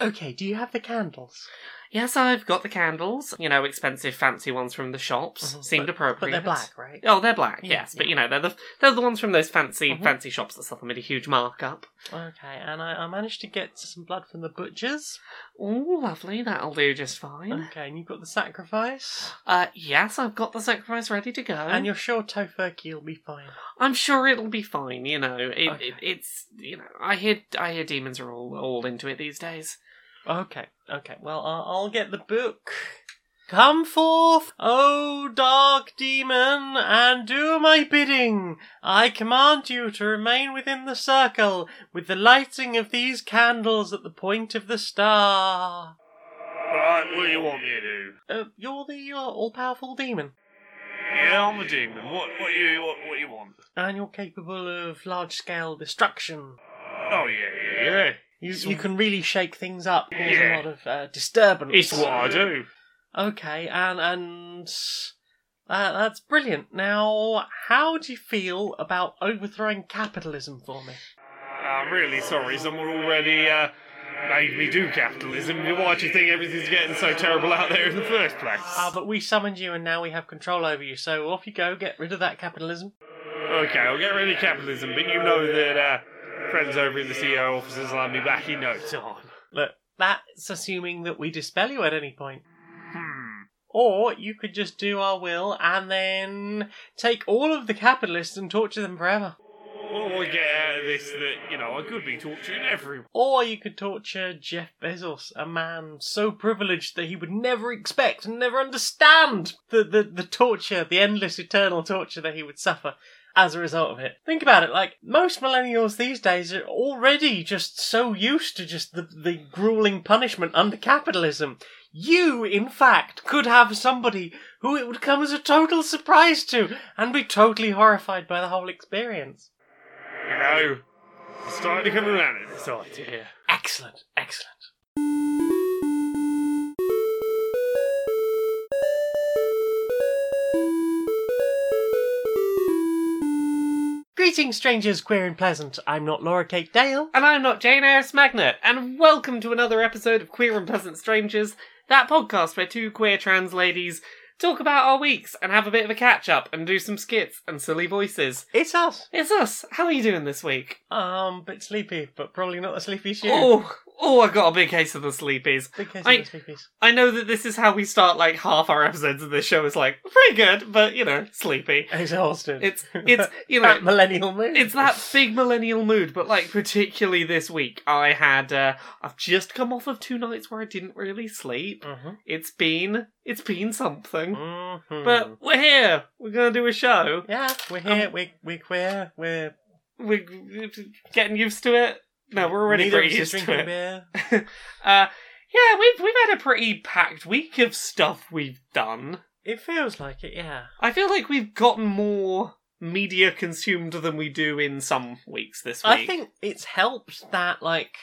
Okay, do you have the candles? Yes, I've got the candles. You know, expensive, fancy ones from the shops. Mhm, Seemed but- appropriate. But they're black, right? Oh, they're black, Yeah, yes, but you know they're the they're the ones from those fancy Mhm. fancy shops that sell them at a huge markup. Okay, and I, I managed to get some blood from the butchers. Oh, lovely, that'll do just fine. Okay, and you've got the sacrifice. Uh, yes, I've got the sacrifice ready to go. And you're sure Tofurky will be fine. I'm sure it'll be fine. You know, it, Okay. it, it's you know, I hear I hear demons are all all into it these days. Okay, okay. Well, I'll, I'll get the book. Come forth, O dark demon, and do my bidding. I command you to remain within the circle with the lighting of these candles at the point of the star. Right, what do you want me to do? Uh, you're the uh, all-powerful demon, Yeah, I'm a demon. What, what you, what, what you want? and you're capable of large-scale destruction. Oh yeah, yeah, yeah. You, you can really shake things up, cause Yeah. a lot of uh, disturbance. It's what I do. Okay, and and uh, that's brilliant. Now, how do you feel about overthrowing capitalism for me? I'm really sorry. Someone already uh, made me do capitalism. Why do you think everything's getting so terrible out there in the first place? Ah, but we summoned you, and now we have control over you. So off you go. Get rid of that capitalism. Okay, I'll get rid of capitalism, but you know that uh, friends over in the CEO offices will have me back in no time. Look, that's assuming that we dispel you at any point. Hmm. Or you could just do our will and then take all of the capitalists and torture them forever. Do I get out of this that, you know, I could be torturing everyone? Or you could torture Jeff Bezos, a man so privileged that he would never expect and never understand the, the, the torture, the endless eternal torture that he would suffer as a result of it. Think about it, like, most millennials these days are already just so used to just the, the grueling punishment under capitalism. You, in fact, could have somebody who it would come as a total surprise to and be totally horrified by the whole experience. You know, starting to come around to this idea. Excellent, excellent. Greetings, strangers, queer and pleasant. I'm not Laura Kate Dale. And I'm not Jane Aerith Magnet, and welcome to another episode of Queer and Pleasant Strangers, that podcast where two queer trans ladies talk about our weeks and have a bit of a catch up and do some skits and silly voices. It's us. It's us. How are you doing this week? Um, bit sleepy, but probably not as sleepy as you. Oh, oh, I got a big case of the sleepies. Big case I- of the sleepies. I know that this is how we start like half our episodes of this show is like pretty good, but you know, sleepy. Exhausted. It's it's you know that millennial mood. it's that big millennial mood, but like particularly this week, I had uh, I've just come off of two nights where I didn't really sleep. Mhm. It's been it's been something, Mhm. but we're here. We're gonna do a show. yeah, we're here. Um, we we're queer. We're We're getting used to it. No, we're already neither pretty used to drinking it. beer. uh, yeah, we've we've had a pretty packed week of stuff we've done. It feels like it. Yeah. I feel like we've gotten more media consumed than we do in some weeks this week. I think it's helped that like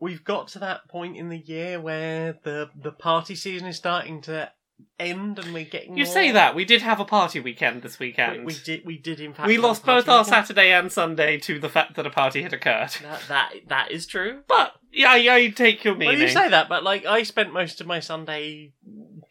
we've got to that point in the year where the the party season is starting to end, and we're getting. you more- say that we did have a party weekend this weekend. we did. We did in fact. We lost both our weekend. Saturday and Sunday to the fact that a party had occurred. That that that is true. But yeah, yeah, you take your Well, meaning. you say that, but like I spent most of my Sunday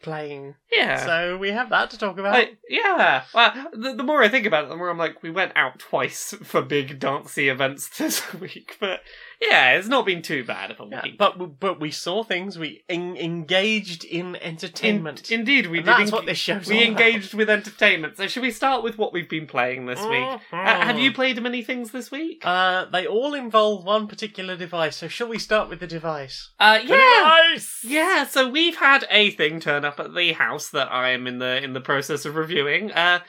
playing, yeah. so we have that to talk about. Like, yeah. Well, the, the more I think about it, the more I'm like, we went out twice for big dancey events this week, but yeah, it's not been too bad a Yeah, week. but we- but we saw things. We en- engaged in In- entertainment. indeed, we And did. that's eng- what this show's we all engaged with entertainment. So, should we start with what we've been playing this week? about. Uh, have Mhm. you played many things this week? Uh, they all involve one particular device. So shall we start with the device? Uh, The yeah. device! Yeah, so we've had a thing turn up at the house that I am in the in the process of reviewing. Uh,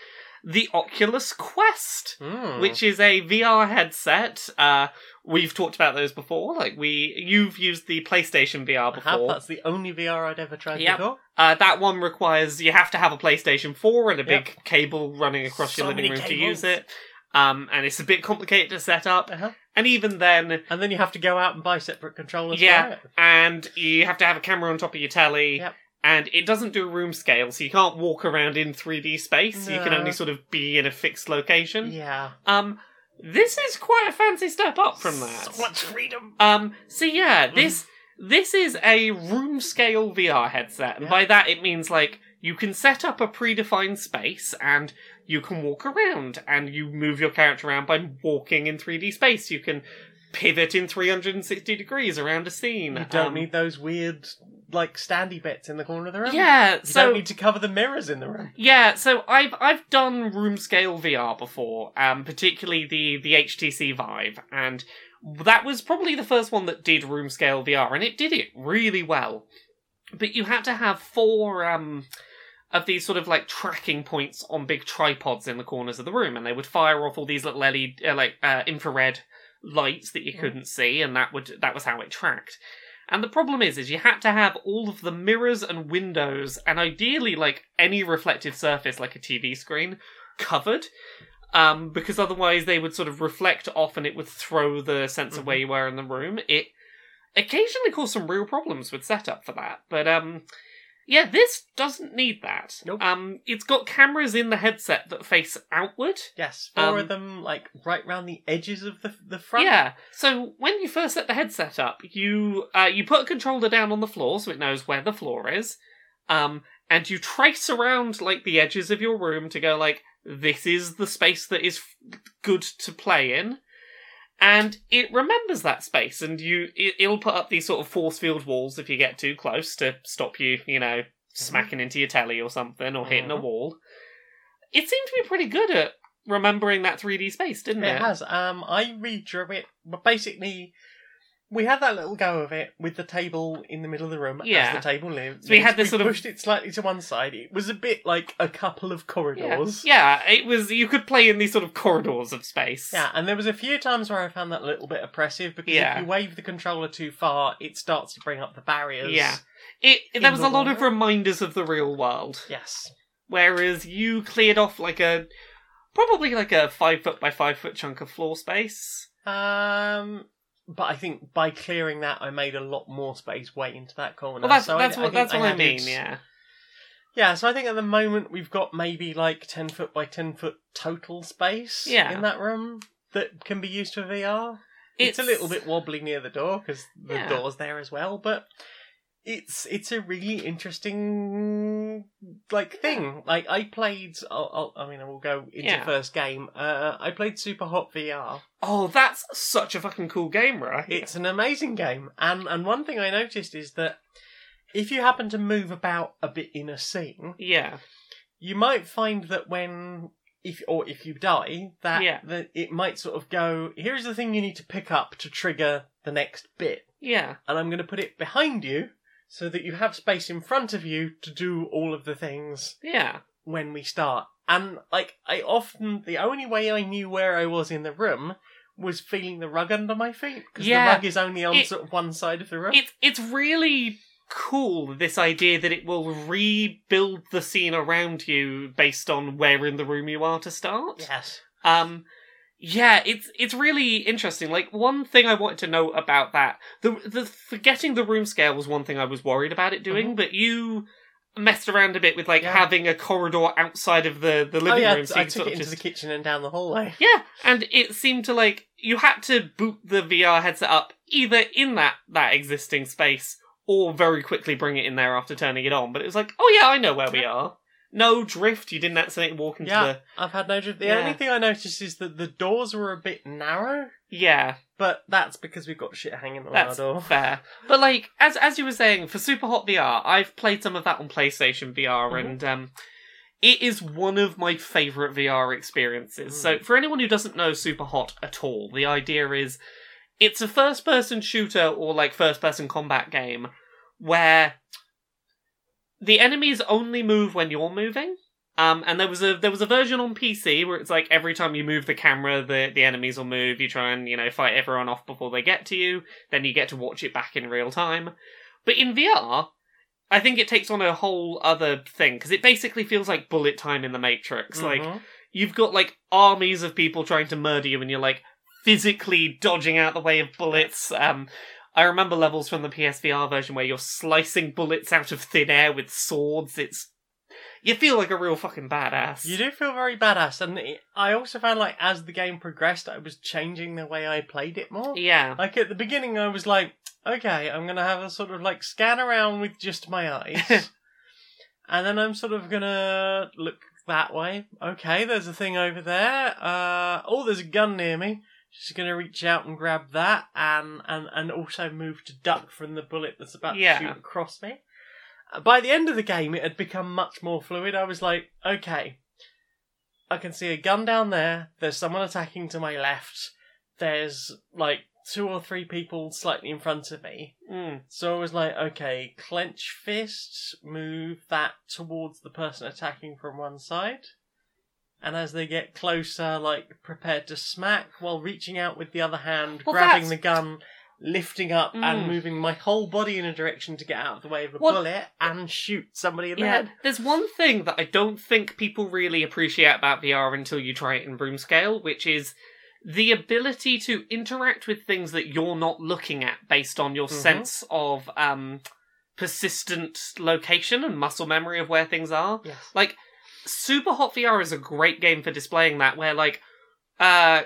the Oculus Quest, Hmm. which is a VR headset. Uh, we've talked about those before. Like we, you've used the PlayStation VR I have. before. That's the only VR I'd ever tried Yep. before. Uh, that one requires you have to have a PlayStation 4 and a big Yep. cable running across So your living room to use it. Um, and it's a bit complicated to set up. Uh-huh. And even then, And then you have to go out and buy separate controllers. Yeah. For it. and you have to have a camera on top of your telly. Yep. And it doesn't do room scale, so you can't walk around in 3D space. You can only sort of be in a fixed location. Yeah. Um, this is quite a fancy step up from that. So much freedom. Um, so yeah, this This is a room scale VR headset, and Yeah. by that it means like you can set up a predefined space and you can walk around and you move your character around by walking in 3D space. You can pivot in 360 degrees around a scene. You don't Um, need those weird, like, standy bits in the corner of the room. Yeah, You so don't need to cover the mirrors in the room. Yeah, so I've I've done room scale VR before, um, particularly the the HTC Vive, and that was probably the first one that did room scale VR, and it did it really well. But you had to have four um of these sort of like tracking points on big tripods in the corners of the room, and they would fire off all these little LED uh, like uh, infrared lights that you couldn't see, and that would that was how it tracked. And the problem is, is you had to have all of the mirrors and windows, and ideally, like any reflective surface, like a TV screen, covered, um, because otherwise they would sort of reflect off, and it would throw the sense of where you were in the room. It occasionally caused some real problems with setup for that, but um, yeah, this doesn't need that. Nope. Um, it's got cameras in the headset that face outward. Yes, four Um, of them, like, right round the edges of the, the front. Yeah. So when you first set the headset up, you uh, you put a controller down on the floor so it knows where the floor is, um, and you trace around like the edges of your room to go like this is the space that is f- good to play in, and it remembers that space, and you it, it'll put up these sort of force field walls if you get too close to stop you, you know, smacking into your telly or something or hitting a Mhm. wall. It seemed to be pretty good at remembering that 3D space, didn't it? It has. Um, I redrew it, but basically, we had that little go of it with the table in the middle of the room Yeah. as the table lives. So we had this we sort of- pushed it slightly to one side. It was a bit like a couple of Yeah. corridors. yeah, it was. You could play in these sort of corridors of space. Yeah, and there was a few times where I found that a little bit oppressive because Yeah. if you wave the controller too far, it starts to bring up the barriers. Yeah. It, In there was a the lot of reminders of the real world, Yes. whereas you cleared off like a probably like a five foot by five foot chunk of floor space. Um, but I think by clearing that, I made a lot more space way into that corner. Well, that's So that's I what think that's what I mean. Yeah, Yeah, so I think at the moment we've got maybe like 10 foot by 10 foot total space Yeah. in that room that can be used for VR. It's, a little bit wobbly near the door because the Yeah. door's there as well, but it's it's a really interesting like thing. Like I played, I'll, I'll, I mean, I will go into Yeah. first game. Uh, I played Super Hot VR. Oh, that's such a fucking cool game, right? It's an amazing game, and and one thing I noticed is that if you happen to move about a bit in a scene, yeah, you might find that when if or if you die that Yeah. that it might sort of go here's the thing you need to pick up to trigger the next bit yeah, and i'm going to put it behind you so that you have space in front of you to do all of the things yeah, when we start and like i often the only way i knew where i was in the room was feeling the rug under my feet because Yeah. the rug is only on It- sort of one side of the room it's it's really cool this idea that it will rebuild the scene around you based on where in the room you are to start. yes Um, yeah, it's it's really interesting. Like one thing I wanted to note about that, the the forgetting the room scale was one thing I was worried about it doing, Mhm. but you messed around a bit with like Yeah. having a corridor outside of the the oh living yeah room, so i you took it into just the kitchen and down the hallway yeah, and it seemed to like you had to boot the VR headset up either in that that existing space or very quickly bring it in there after turning it on. But it was like, oh yeah, I know where we are. No drift. You didn't accidentally walk into Yeah. the I've had no drift. The Yeah. only thing I noticed is that the doors were a bit narrow, yeah. but that's because we've got shit hanging on That's our door. fair. But like as as you were saying, for Super Hot VR, I've played some of that on PlayStation VR Mhm. and um it is one of my favourite VR experiences. Mm. So for anyone who doesn't know Super Hot at all, the idea is it's a first person shooter or like first person combat game where the enemies only move when you're moving. Um, and there was a there was a version on PC where it's like every time you move the camera, the the enemies will move. You try and you know fight everyone off before they get to you. Then you get to watch it back in real time. But in VR, I think it takes on a whole other thing because it basically feels like bullet time in the Matrix. Like Mhm. you've got like armies of people trying to murder you, and you're like physically dodging out the way of bullets. Um, I remember levels from the PSVR version where you're slicing bullets out of thin air with swords. It's you feel like a real fucking badass. you do feel very badass, and it, I also found like as the game progressed, I was changing the way I played it more. Yeah. Like at the beginning, I was like, okay, I'm gonna have a sort of like scan around with just my eyes, and then I'm sort of gonna look that way. Okay, there's a thing over there. Uh, oh, there's a gun near me. Just gonna reach out and grab that, and and and also move to duck from the bullet that's about Yeah. to shoot across me. Uh, By the end of the game, it had become much more fluid. I was like, okay, I can see a gun down there. There's someone attacking to my left. There's like two or three people slightly in front of me. Mm. So I was like, okay, clench fists, move that towards the person attacking from one side. And as they get closer, like prepared to smack while reaching out with the other hand, Well, grabbing that's- the gun, lifting up Mm. and moving my whole body in a direction to get out of the way of a Well- bullet and shoot somebody in the Yeah, head. there's one thing that I don't think people really appreciate about VR until you try it in room scale, which is the ability to interact with things that you're not looking at based on your Mhm. sense of um, persistent location and muscle memory of where things are. Yes. Like, Super Hot VR is a great game for displaying that, where like, uh,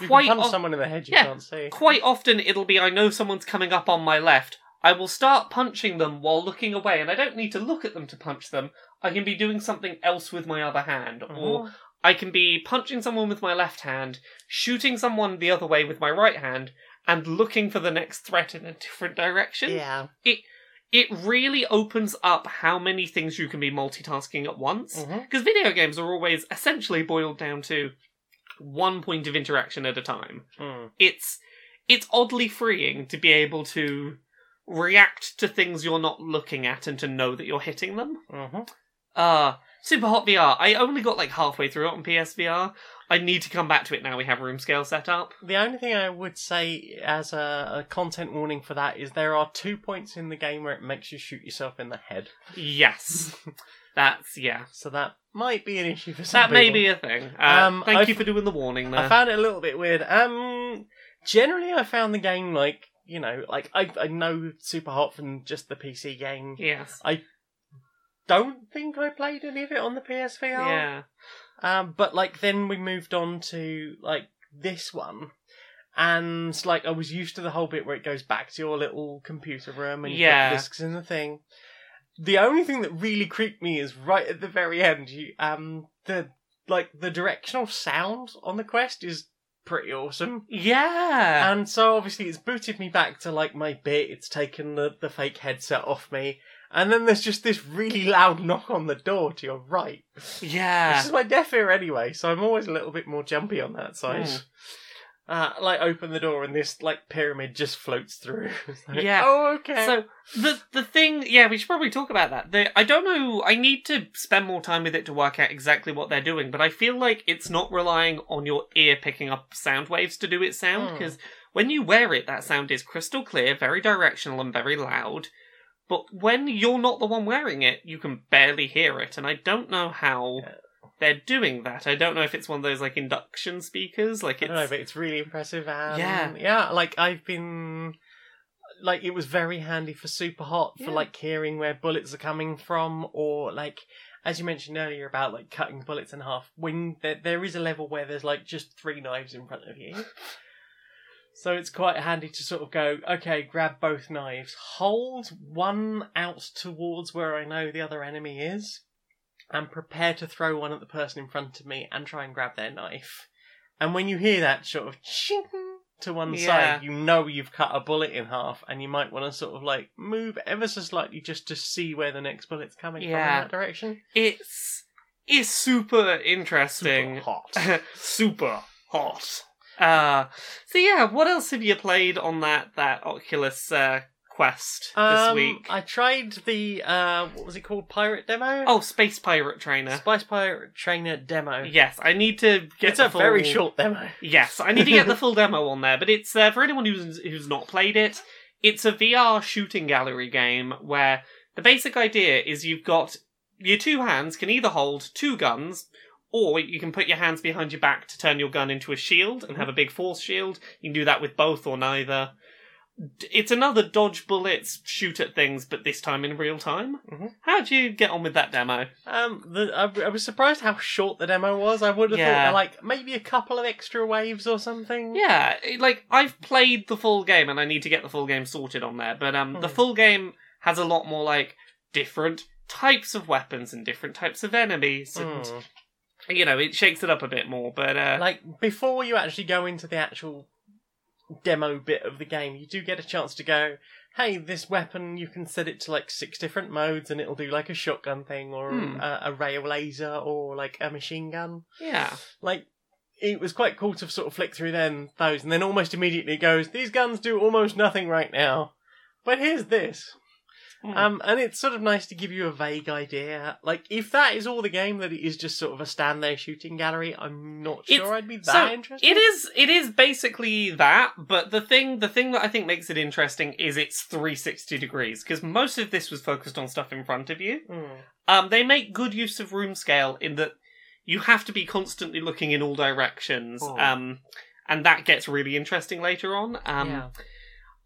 You quite can punch o- someone in the head you Yeah. can't see. quite often it'll be I know someone's coming up on my left. I will start punching them while looking away, and I don't need to look at them to punch them. I can be doing something else with my other hand, or Mhm. I can be punching someone with my left hand, shooting someone the other way with my right hand, and looking for the next threat in a different direction. Yeah. It really opens up how many things you can be multitasking at once. Because video games are always essentially boiled down to one point of interaction at a time Mm. it's it's oddly freeing to be able to react to things you're not looking at and to know that you're hitting them. Mhm. Uh Super Hot VR. I only got like halfway through it on PSVR. I need to come back to it now we have room scale set up. The only thing I would say as a, a content warning for that is there are two points in the game where it makes you shoot yourself in the head. Yes. That's yeah. So that might be an issue for some That may people. be a thing. Uh, Um, thank I've- you for doing the warning there. I found it a little bit weird. Um, generally, I found the game like you know, like I I know Super Hot from just the PC game. yes. I don't think I played any of it on the PSVR. Yeah. Um, but like then we moved on to like this one, and like I was used to the whole bit where it goes back to your little computer room and you Yeah. put discs in the thing. The only thing that really creeped me is right at the very end. You um the like the directional sound on the quest is pretty awesome. Yeah. And so obviously it's booted me back to like my bit, it's taken the, the fake headset off me, and then there's just this really loud knock on the door to your right. yeah. This is my deaf ear anyway, so I'm always a little bit more jumpy on that side. Mm. Uh, like open the door and this like pyramid just floats through. Like, Yeah. Oh, okay. So the the thing, yeah, we should probably talk about that. The, I don't know. I need to spend more time with it to work out exactly what they're doing, but I feel like it's not relying on your ear picking up sound waves to do its sound. Hmm. Because when you wear it, that sound is crystal clear, very directional, and very loud. But when you're not the one wearing it, you can barely hear it, and I don't know how Yeah. they're doing that. I don't know if it's one of those like induction speakers, like I it's don't know, but it's really impressive. And Yeah. yeah. Like I've been, like it was very handy for super hot for Yeah. like hearing where bullets are coming from, or like as you mentioned earlier about like cutting bullets in half. When there, there is a level where there's like just three knives in front of you. So it's quite handy to sort of go, okay, grab both knives, hold one out towards where I know the other enemy is, and prepare to throw one at the person in front of me and try and grab their knife. And when you hear that sort of ching to one Yeah. side, you know you've cut a bullet in half, and you might want to sort of like move ever so slightly just to see where the next bullet's coming from in that direction. it's it's super interesting. Super hot. super hot. Uh, so yeah, what else have you played on that that Oculus uh, Quest this Um, week? I tried the uh, what was it called? Pirate demo. Oh, Space Pirate Trainer. Space Pirate Trainer demo. Yes, I need to get it's a full... very short demo. Yes, I need to get the full demo on there, but it's uh, for anyone who's who's not played it. It's a VR shooting gallery game where the basic idea is you've got your two hands can either hold two guns, or you can put your hands behind your back to turn your gun into a shield and have a big force shield. You can do that with both or neither. it's another dodge bullets, shoot at things, but this time in real time. Mhm. How'd you get on with that demo? Um, the, I, I was surprised how short the demo was. I would have Yeah. thought like maybe a couple of extra waves or something. Yeah, it- like I've played the full game and I need to get the full game sorted on there, but um, the Hmm. full game has a lot more like different types of weapons and different types of enemies, and Mm. You know it shakes it up a bit more. But uh, Like before you actually go into the actual demo bit of the game, you do get a chance to go. Hey, this weapon you can set it to like six different modes, and it'll do like a shotgun thing, or Hmm. a, a rail laser, or like a machine gun. yeah, Like it was quite cool to sort of flick through then those, and then almost immediately it goes. These guns do almost nothing right now, but here's this. Hmm. Um, and it's sort of nice to give you a vague idea. Like, if that is all the game, that it is just sort of a stand there shooting gallery, I'm not sure It's- I'd be that so interested. it is it is basically that. But the thing the thing that I think makes it interesting is it's 360 degrees because most of this was focused on stuff in front of you. Mm. Um, they make good use of room scale in that you have to be constantly looking in all directions. Oh. Um, and that gets really interesting later on. Um, yeah.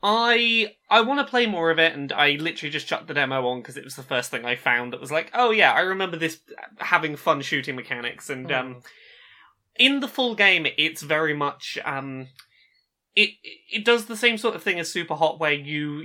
I I want to play more of it, and I literally just chucked the demo on because it was the first thing I found that was like, oh yeah, I remember this having fun shooting mechanics, and um, Mm. in the full game, it's very much um, it it does the same sort of thing as Super Hot, where you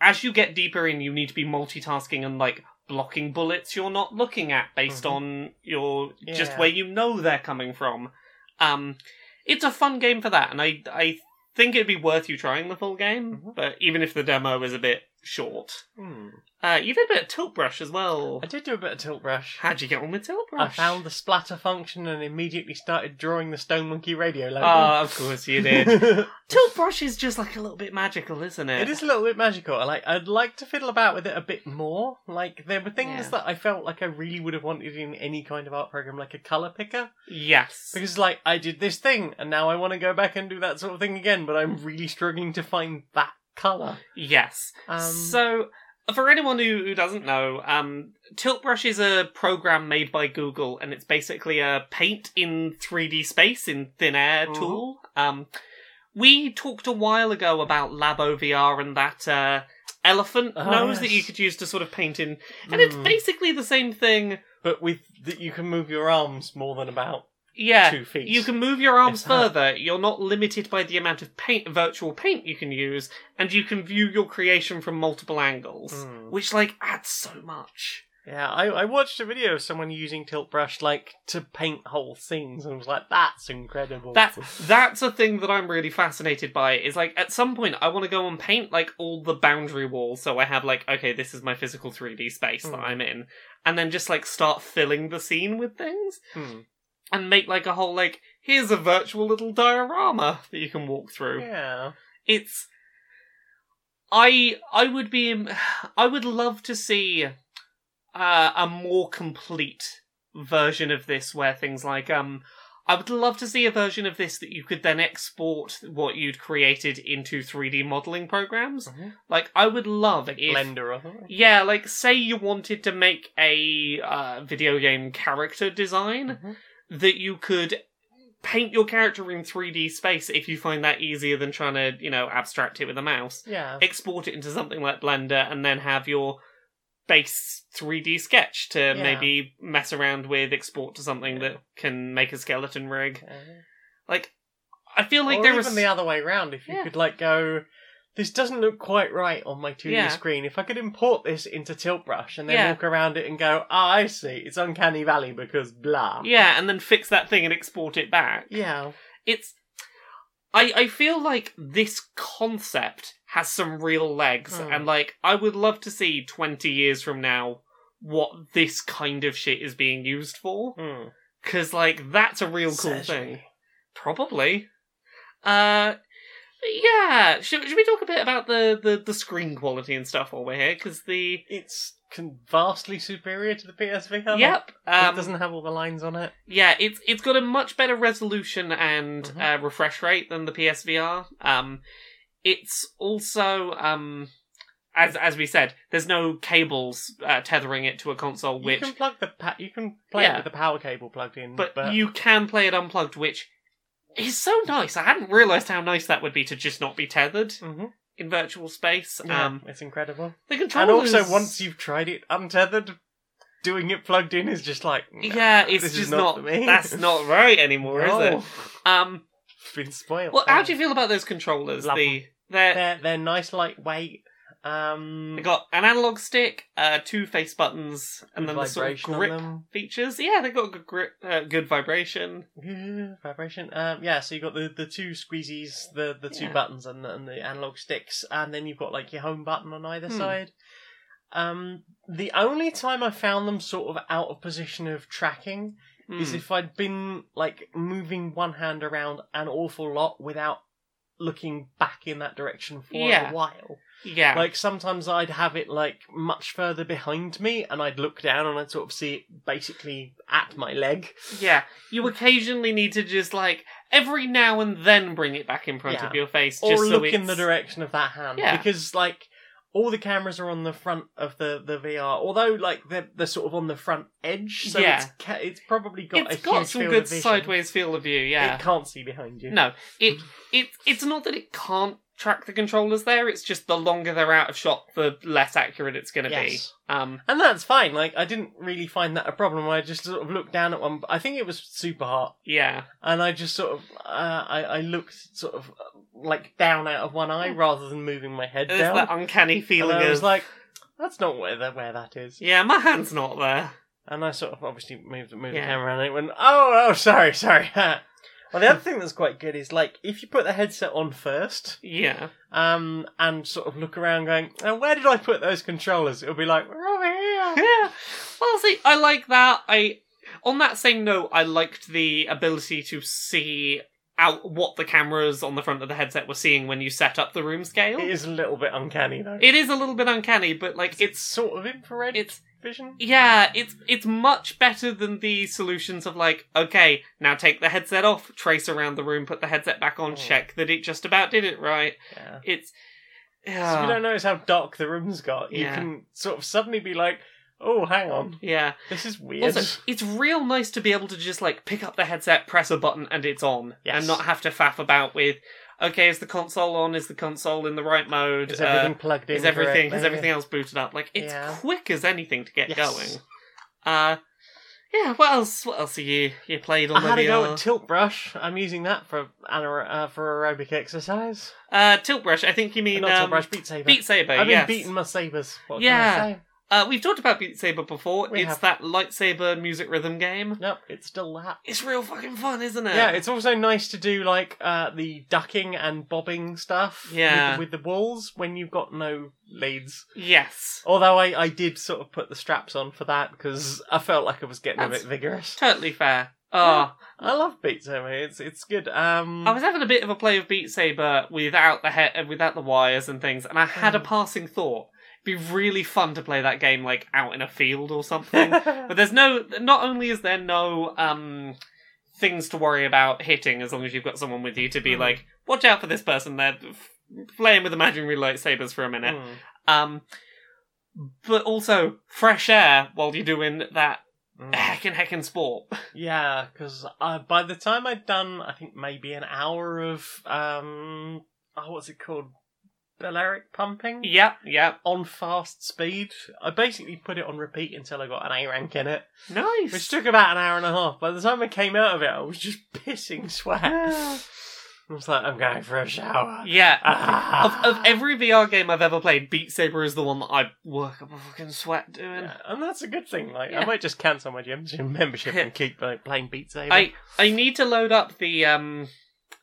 as you get deeper in, you need to be multitasking and like blocking bullets you're not looking at based Mhm. on your just where you know they're coming from. Um, it's a fun game for that, and I I think it'd be worth you trying the full game. Mhm. But even if the demo is a bit short, Mm. uh, you did a bit of tilt brush as well. I did do a bit of tilt brush. How'd you get on with tilt brush? I found the splatter function and immediately started drawing the Stone Monkey radio logo. Ah, of course you did. tilt brush is just like a little bit magical, isn't it? It is a little bit magical. I Like I'd like to fiddle about with it a bit more. Like there were things Yeah. that I felt like I really would have wanted in any kind of art program, like a color picker. Yes. Because like I did this thing, and now I want to go back and do that sort of thing again, but I'm really struggling to find that color. Yes. Um, so, for anyone who, who doesn't know, um, Tilt Brush is a program made by Google, and it's basically a paint in 3D space in thin air tool. Um, we talked a while ago about Labo VR and that uh, elephant Oh, nose yes. that you could use to sort of paint in, and it's Mm. basically the same thing. but with that you can move your arms more than about Yeah. two feet. You can move your arms further. You're not limited by the amount of paint, virtual paint you can use, and you can view your creation from multiple angles, Mm. which like adds so much. Yeah, I, I watched a video of someone using tilt brush like to paint whole scenes, and was like, "That's incredible." That's that's a thing that I'm really fascinated by. Is like at some point I want to go and paint like all the boundary walls, so I have like okay, this is my physical 3D space that Hmm. I'm in, and then just like start filling the scene with things Hmm. And make like a whole like here's a virtual little diorama that you can walk through. yeah. it's i i would be i would love to see uh, a more complete version of this where things like um i would love to see a version of this that you could then export what you'd created into 3d modeling programs Mhm. like i would love if Blender, I think. yeah like say you wanted to make a uh, video game character design Mhm. That you could paint your character in 3D space if you find that easier than trying to, you know, abstract it with a mouse. Yeah. Export it into something like Blender and then have your base 3D sketch to Yeah. maybe mess around with, export to something Yeah. that can make a skeleton rig. Yeah. Like, I feel like or there even was. the other way around. If you could like go, this doesn't look quite right on my 2D Yeah. screen. If I could import this into Tilt Brush and then Yeah. walk around it and go, oh, I see, it's Uncanny Valley because blah. Yeah, and then fix that thing and export it back. Yeah. it's I I feel like this concept has some real legs Hmm. and like I would love to see 20 years from now what this kind of shit is being used for Hmm. cuz like that's a real cool Surgery. thing. Probably. Uh yeah, should, should we talk a bit about the, the, the screen quality and stuff while we're here? Because the It's con- vastly superior to the PSVR. yep, it um, doesn't have all the lines on it. Yeah, it's it's got a much better resolution and Mhm. uh, refresh rate than the PSVR. Um, it's also um, as as we said, there's no cables uh, tethering it to a console, which You can plug the pa- you can play Yeah. it with the power cable plugged in, but, but, you can play it unplugged, which is so nice. I hadn't realised how nice that would be to just not be tethered. Mhm. in virtual space. Yeah, Um, it's incredible. the And controllers. also, once you've tried it untethered, doing it plugged in is just like nah, yeah, it's this is just not, not. for me. That's not right anymore, No. is it? Um, It's been spoiled. well, how do you feel about those controllers? Love the they're They're they're nice, lightweight. Um, they got an analog stick, uh, two face buttons, and then the sort of grip features. Yeah, they got good grip, uh, good vibration. Yeah, vibration. Um, yeah, so you got the, the two squeezies, the the two Yeah. buttons, and the, and the analog sticks, and then you've got like your home button on either Hmm. side. Um, the only time I found them sort of out of position of tracking is Hmm. if I'd been like moving one hand around an awful lot without looking back in that direction for Yeah. a while. Yeah, Like sometimes I'd have it like much further behind me, and I'd look down and I'd sort of see it basically at my leg. yeah. You occasionally need to just like every now and then bring it back in front Yeah. of your face, or so look in the direction of that hand Yeah. because like all the cameras are on the front of the the VR although like they're, they're sort of on the front edge so Yeah. it's ca- it's probably got It's got some good sideways field of view. Yeah, it can't see behind you No, it it it's not that it can't track the controllers there. It's just the longer they're out of shot, the less accurate it's going to Yes. be. Um, and that's fine like I didn't really find that a problem I just sort of looked down at one I think it was super hot yeah, and I just sort of uh, I I looked sort of like down out of one eye rather than moving my head there's down that uncanny feeling and I was of like that's not where the, where that is yeah, my hand's not there. And I sort of obviously moved, moved Yeah. the camera and it went, oh, oh, sorry, sorry. well, the other thing that's quite good is like if you put the headset on first, Yeah, um, and sort of look around going, oh, where did I put those controllers? It'll be like, we're over here. yeah. Well, see, I like that. I on that same note, I liked the ability to see out what the cameras on the front of the headset were seeing when you set up the room scale. It is a little bit uncanny though. It is a little bit uncanny, but like it's it's sort of infrared it's vision. Yeah, it's it's much better than the solutions of like, okay, now take the headset off, trace around the room, put the headset back on, Oh. check that it just about did it right. Yeah. It's So if you don't notice how dark the room's got, you Yeah. can sort of suddenly be like, oh, hang on, yeah. this is weird. Also, it's real nice to be able to just like pick up the headset, press a button, and it's on, Yes. and not have to faff about with, okay, is the console on? Is the console in the right mode? is Uh, everything plugged in? is everything is correctly? everything else booted up? Like it's Yeah. quick as anything to get Yes. going. Uh, yeah. What else? What else have you you played on I the had to go VR? at Tilt Brush. I'm using that for ana- uh, for aerobic exercise. Uh, Tilt Brush. I think you mean Not um, Tilt Brush, Beat Saber. Beat Saber. I've yes. been beating my sabers. What Yeah. Can I say? Uh, we've talked about Beat Saber before. We it's have. that lightsaber music rhythm game. Nope, it's still that. It's real fucking fun, isn't it? Yeah, it's also nice to do like uh, the ducking and bobbing stuff. Yeah. With, with the walls when you've got no leads. yes, Although I, I did sort of put the straps on for that because I felt like I was getting a bit vigorous. totally fair. Oh, I love Beat Saber. It's it's good. Um, I was having a bit of a play of Beat Saber without the he- without the wires and things, and I had a Mm. passing thought. Be really fun to play that game like out in a field or something. but there's no. Not only is there no um things to worry about hitting as long as you've got someone with you to be Mhm. like, watch out for this person. They're f- playing with imaginary lightsabers for a minute. Mm. Um, but also fresh air while you're doing that Mm. heckin' heckin' sport. Yeah, because uh, by the time I'd done, I think maybe an hour of um, oh, what's it called, Balearic pumping yep, yep. on fast speed. I basically put it on repeat until I got an A rank in it, Nice. which took about an hour and a half. By the time I came out of it, I was just pissing sweat. I was like, I'm going for a shower. yeah. Ah. Of, of every VR game I've ever played, Beat Saber is the one that I work up a fucking sweat doing. Yeah, and that's a good thing. Like, Yeah. I might just cancel my gym gym membership and keep like, playing Beat Saber. I I need to load up the um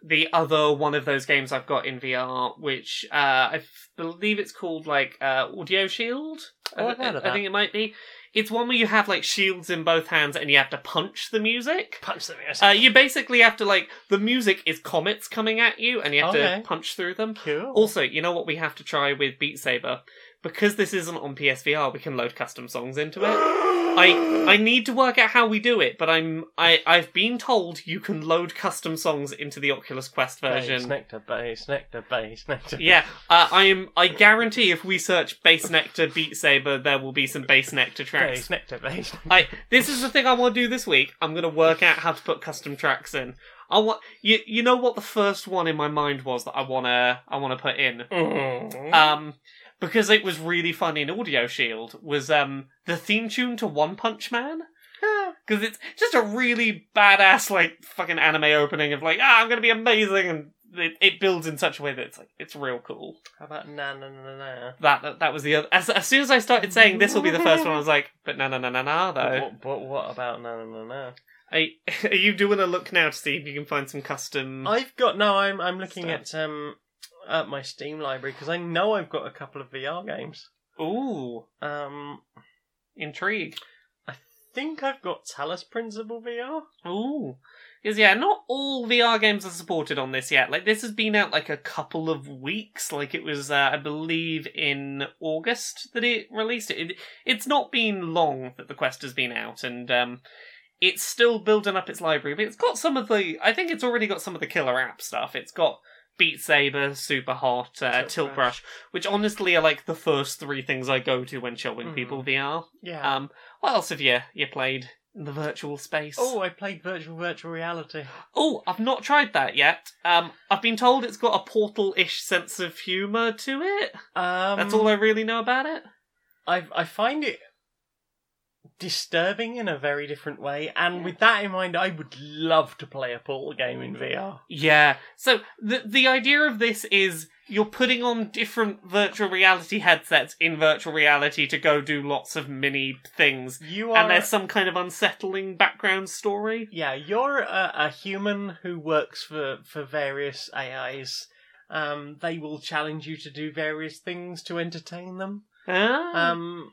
the other one of those games I've got in VR, which uh, I believe it's called like uh, Audio Shield. Oh, I, of I think it might be. It's one where you have like shields in both hands and you have to punch the music. punch them. Uh, you basically have to like the music is comets coming at you and you have Okay. to punch through them. cool. Also, you know what we have to try with Beat Saber because this isn't on PSVR, we can load custom songs into it. I I need to work out how we do it, but I'm I I've been told you can load custom songs into the Oculus Quest Bass, version. nectar, bass, nectar, bass, nectar. Yeah, uh, I am. I guarantee if we search Bass Nectar Beat Saber, there will be some Bass Nectar tracks. Bass, nectar, bass. I this is the thing I want to do this week. I'm going to work out how to put custom tracks in. I want you. You know what the first one in my mind was that I wanna I wanna put in. Mm. Um, because it was really fun in Audio Shield was um the theme tune to One Punch Man. Because it's just a really badass like fucking anime opening of like ah I'm gonna be amazing and it, it builds in such a way that it's like it's real cool. How about na na na na? That that, that was the other. As, as soon as I started saying this will be the first one, I was like, but no no no no no though. But, but what about na na na na? Are, are you doing a look now to see if you can find some custom? I've got no. I'm I'm looking Stuff. at um at my Steam library because I know I've got a couple of VR games. Ooh, Um, intrigue. I think I've got Talos Principle VR. Ooh. Because, yeah, not all VR games are supported on this yet. Like, this has been out like a couple of weeks. Like, it was, uh, I believe, in August that it released it. it. It's not been long that the Quest has been out, and, um, it's still building up its library, but it's got some of the. I think it's already got some of the killer app stuff. It's got Beat Saber, Super Hot, uh, Tilt Tilt, Brush. Brush, which honestly are like the first three things I go to when showing Mhm. people VR. Yeah. Um, what else have you you played in the virtual space? oh, I played virtual virtual reality. Oh, I've not tried that yet. Um, I've been told it's got a portal-ish sense of humour to it. Um, That's all I really know about it. I I find it disturbing in a very different way, and with that in mind, I would love to play a Portal game in VR. Yeah. So the the idea of this is you're putting on different virtual reality headsets in virtual reality to go do lots of mini things, You are and there's some kind of unsettling background story. Yeah, you're a, a human who works for, for various AIs. Um, they will challenge you to do various things to entertain them. Ah. Um,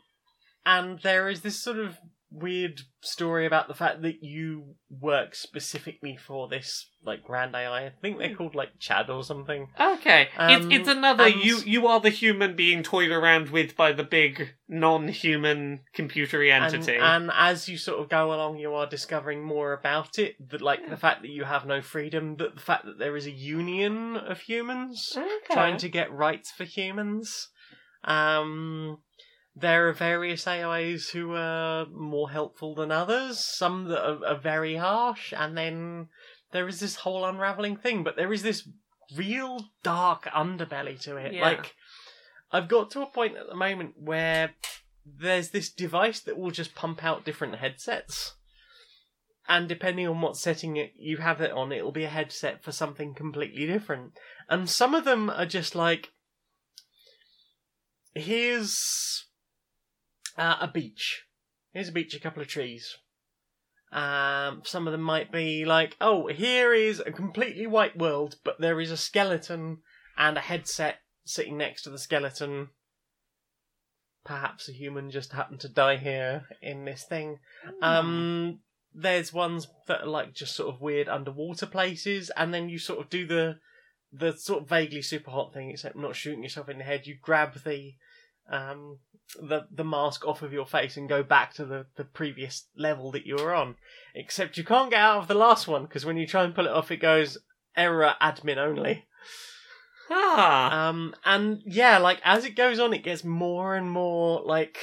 and there is this sort of weird story about the fact that you work specifically for this like grand AI. I think they're called like Chad or something. Okay, Um, it's it's another and- you you are the human being toyed around with by the big non-human computery entity. and as you sort of go along, you are discovering more about it. That like the fact that you have no freedom, that the fact that there is a union of humans. okay. trying to get rights for humans. Um, there are various AIs who are more helpful than others, some that are, are very harsh, and then there is this whole unraveling thing. But there is this real dark underbelly to it. Yeah. Like, I've got to a point at the moment where there's this device that will just pump out different headsets. And depending on what setting it, you have it on, it'll be a headset for something completely different. And some of them are just like, here's uh, a beach. Here's a beach, a couple of trees. Um, some of them might be like, oh, here is a completely white world, but there is a skeleton and a headset sitting next to the skeleton. Perhaps a human just happened to die here in this thing. Um, there's ones that are like just sort of weird underwater places, and then you sort of do the the sort of vaguely super hot thing, except not shooting yourself in the head. You grab the um the the mask off of your face and go back to the the previous level that you were on. Except you can't get out of the last one because when you try and pull it off, it goes error admin only. ah. Um, and yeah, like as it goes on, it gets more and more like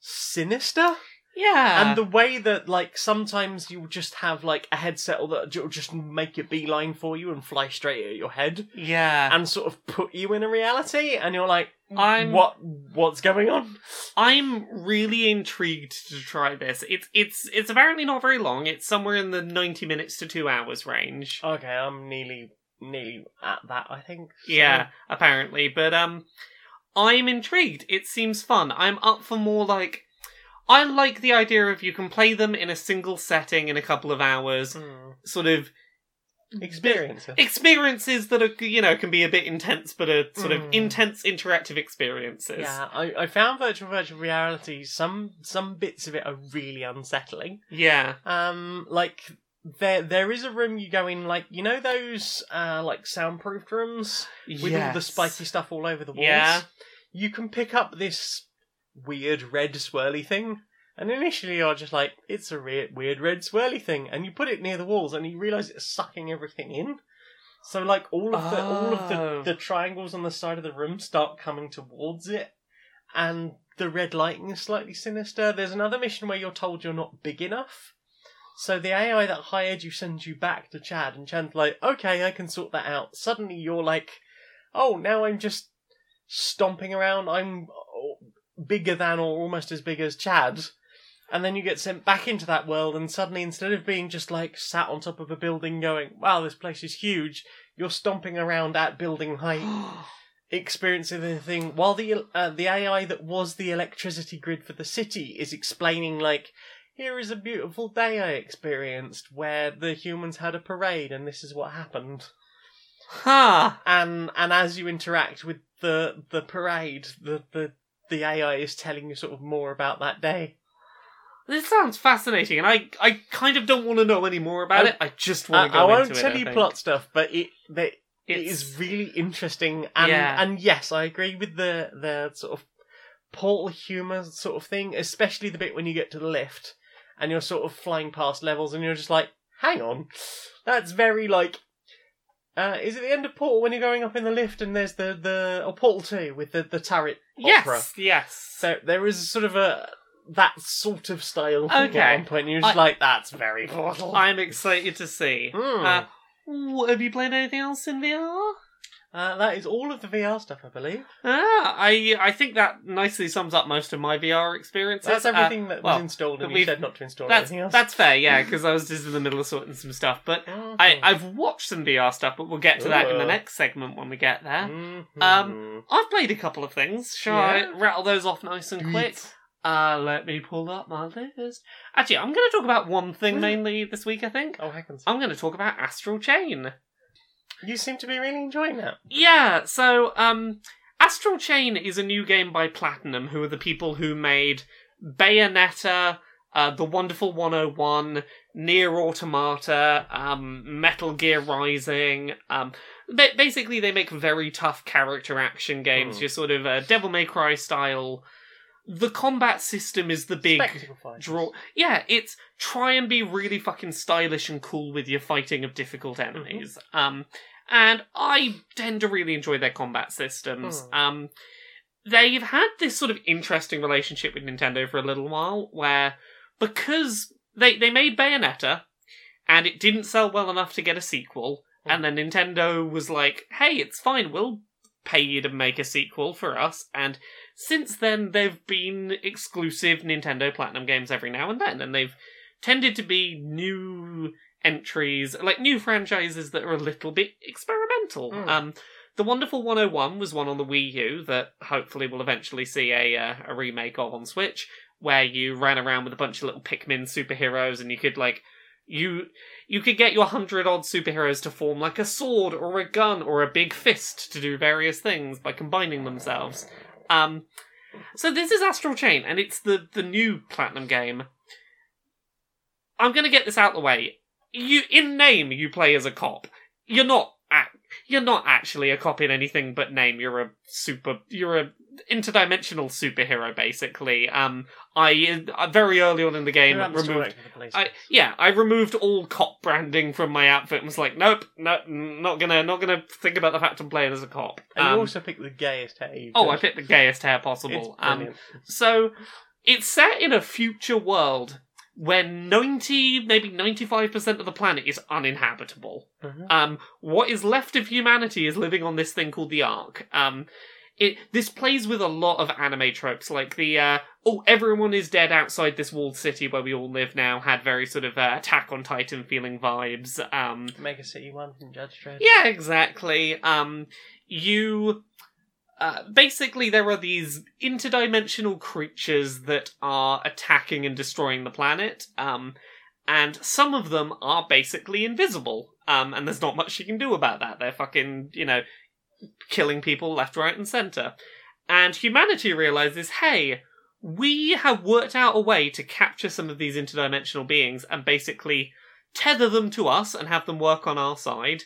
sinister. yeah. And the way that, like, sometimes you'll just have, like, a headset that will just make a beeline for you and fly straight at your head yeah. and sort of put you in a reality, and you're like, I'm- what? What's going on? I'm really intrigued to try this. It's it's it's apparently not very long. It's somewhere in the ninety minutes to two hours range. Okay, I'm nearly, nearly at that. I think. So- Yeah, apparently. But um I'm intrigued. It seems fun. I'm up for more like I like the idea of you can play them in a single setting in a couple of hours, Hmm. sort of Experience. it. experiences that are you know can be a bit intense but are sort of Mm. intense interactive experiences. Yeah, I, I found virtual virtual reality. Some some bits of it are really unsettling. Yeah. Um, like there there is a room you go in, like you know those uh like soundproofed rooms with all the spiky stuff all over the walls. Yeah. you can pick up this weird red swirly thing. And initially you're just like, it's a re- weird red swirly thing. And you put it near the walls and you realise it's sucking everything in. So like all of the all of Oh. the, the triangles on the side of the room start coming towards it. And the red lighting is slightly sinister. There's another mission where you're told you're not big enough. So the AI that hired you sends you back to Chad, and Chad's like, okay, I can sort that out. Suddenly you're like, oh, now I'm just stomping around. I'm oh, bigger than or almost as big as Chad. And then you get sent back into that world, and suddenly instead of being just like sat on top of a building going, wow, this place is huge, you're stomping around at building height experiencing the thing while the uh, the AI that was the electricity grid for the city is explaining like here is a beautiful day I experienced where the humans had a parade and this is what happened Ha! and and as you interact with the the parade the the the AI is telling you sort of more about that day This sounds fascinating, and I, I kind of don't want to know any more about I- it. I just want to I go won't into tell it. You plot stuff but it they, It's- really interesting and Yeah. and yes I agree with the the sort of portal humor sort of thing especially the bit when you get to the lift and you're sort of flying past levels and you're just like hang on that's very like uh, is it the end of Portal when you're going up in the lift and there's the the or Portal Two with the the turret opera? Yes, yes. So there is sort of a that sort of style Okay. at one point. And you're just I- like, that's very Portal. I'm excited to see. Hmm. Uh, have you played anything else in VR? Uh, that is all of the VR stuff, I believe. Ah, I I think that nicely sums up most of my VR experiences. That's Uh, everything that was well, installed, and we've- said not to install that's anything else. that's fair, yeah, because I was just in the middle of sorting some stuff. But Mhm. I I've watched some VR stuff, but we'll get to that in the next segment when we get there. Mhm. Um, I've played a couple of things. Shall Yeah. I rattle those off nice and quick? Uh, let me pull up my list. Actually, I'm going to talk about one thing mainly this week. I think Oh, heavens. I'm going to talk about Astral Chain. You seem to be really enjoying that. Yeah, so um Astral Chain is a new game by Platinum, who are the people who made Bayonetta, uh, The Wonderful 101, NieR Automata, um, Metal Gear Rising. Um, ba- basically, they make very tough character action games. Hmm. You're sort of a Devil May Cry style. The combat system is the big draw. Yeah, it's try and be really fucking stylish and cool with your fighting of difficult enemies. Um, and I tend to really enjoy their combat systems. Hmm. Um, they've had this sort of interesting relationship with Nintendo for a little while, where because they they made Bayonetta, and it didn't sell well enough to get a sequel, Hmm. and then Nintendo was like, "Hey, it's fine. We'll pay you to make a sequel for us." And since then, they've been exclusive Nintendo Platinum games every now and then, and they've tended to be new entries, like new franchises that are a little bit experimental. Mm. Um, the Wonderful 101 was one on the Wii U that hopefully will eventually see a uh, a remake of on Switch, where you ran around with a bunch of little Pikmin superheroes, and you could like you you could get your hundred odd superheroes to form like a sword or a gun or a big fist to do various things by combining themselves. Um, so this is Astral Chain, and it's the the new Platinum game. I'm gonna get this out the way. You in name you play as a cop. You're not you're not actually a cop in anything but name. You're a super you're a interdimensional superhero basically. Um, I uh, very early on in the game removed the? I yeah, I removed all cop branding from my outfit and was like, nope, no, not gonna, not gonna think about the fact I'm playing as a cop. and you Um, also picked the gayest hair oh. I picked the gayest hair possible. Um, so it's set in a future world where ninety, maybe ninety-five percent of the planet is uninhabitable. Mhm. Um, what is left of humanity is living on this thing called the Ark. Um, it this plays with a lot of anime tropes, like the uh, oh everyone is dead outside this walled city where we all live now. Had very sort of uh, Attack on Titan feeling vibes. Um, Mega City One from Judge Dredd. yeah, exactly. Um, you uh, basically there are these interdimensional creatures that are attacking and destroying the planet. Um, and some of them are basically invisible. Um, and there's not much you can do about that. They're fucking, you know, killing people left, right, and center. And humanity realizes, hey, we have worked out a way to capture some of these interdimensional beings and basically tether them to us and have them work on our side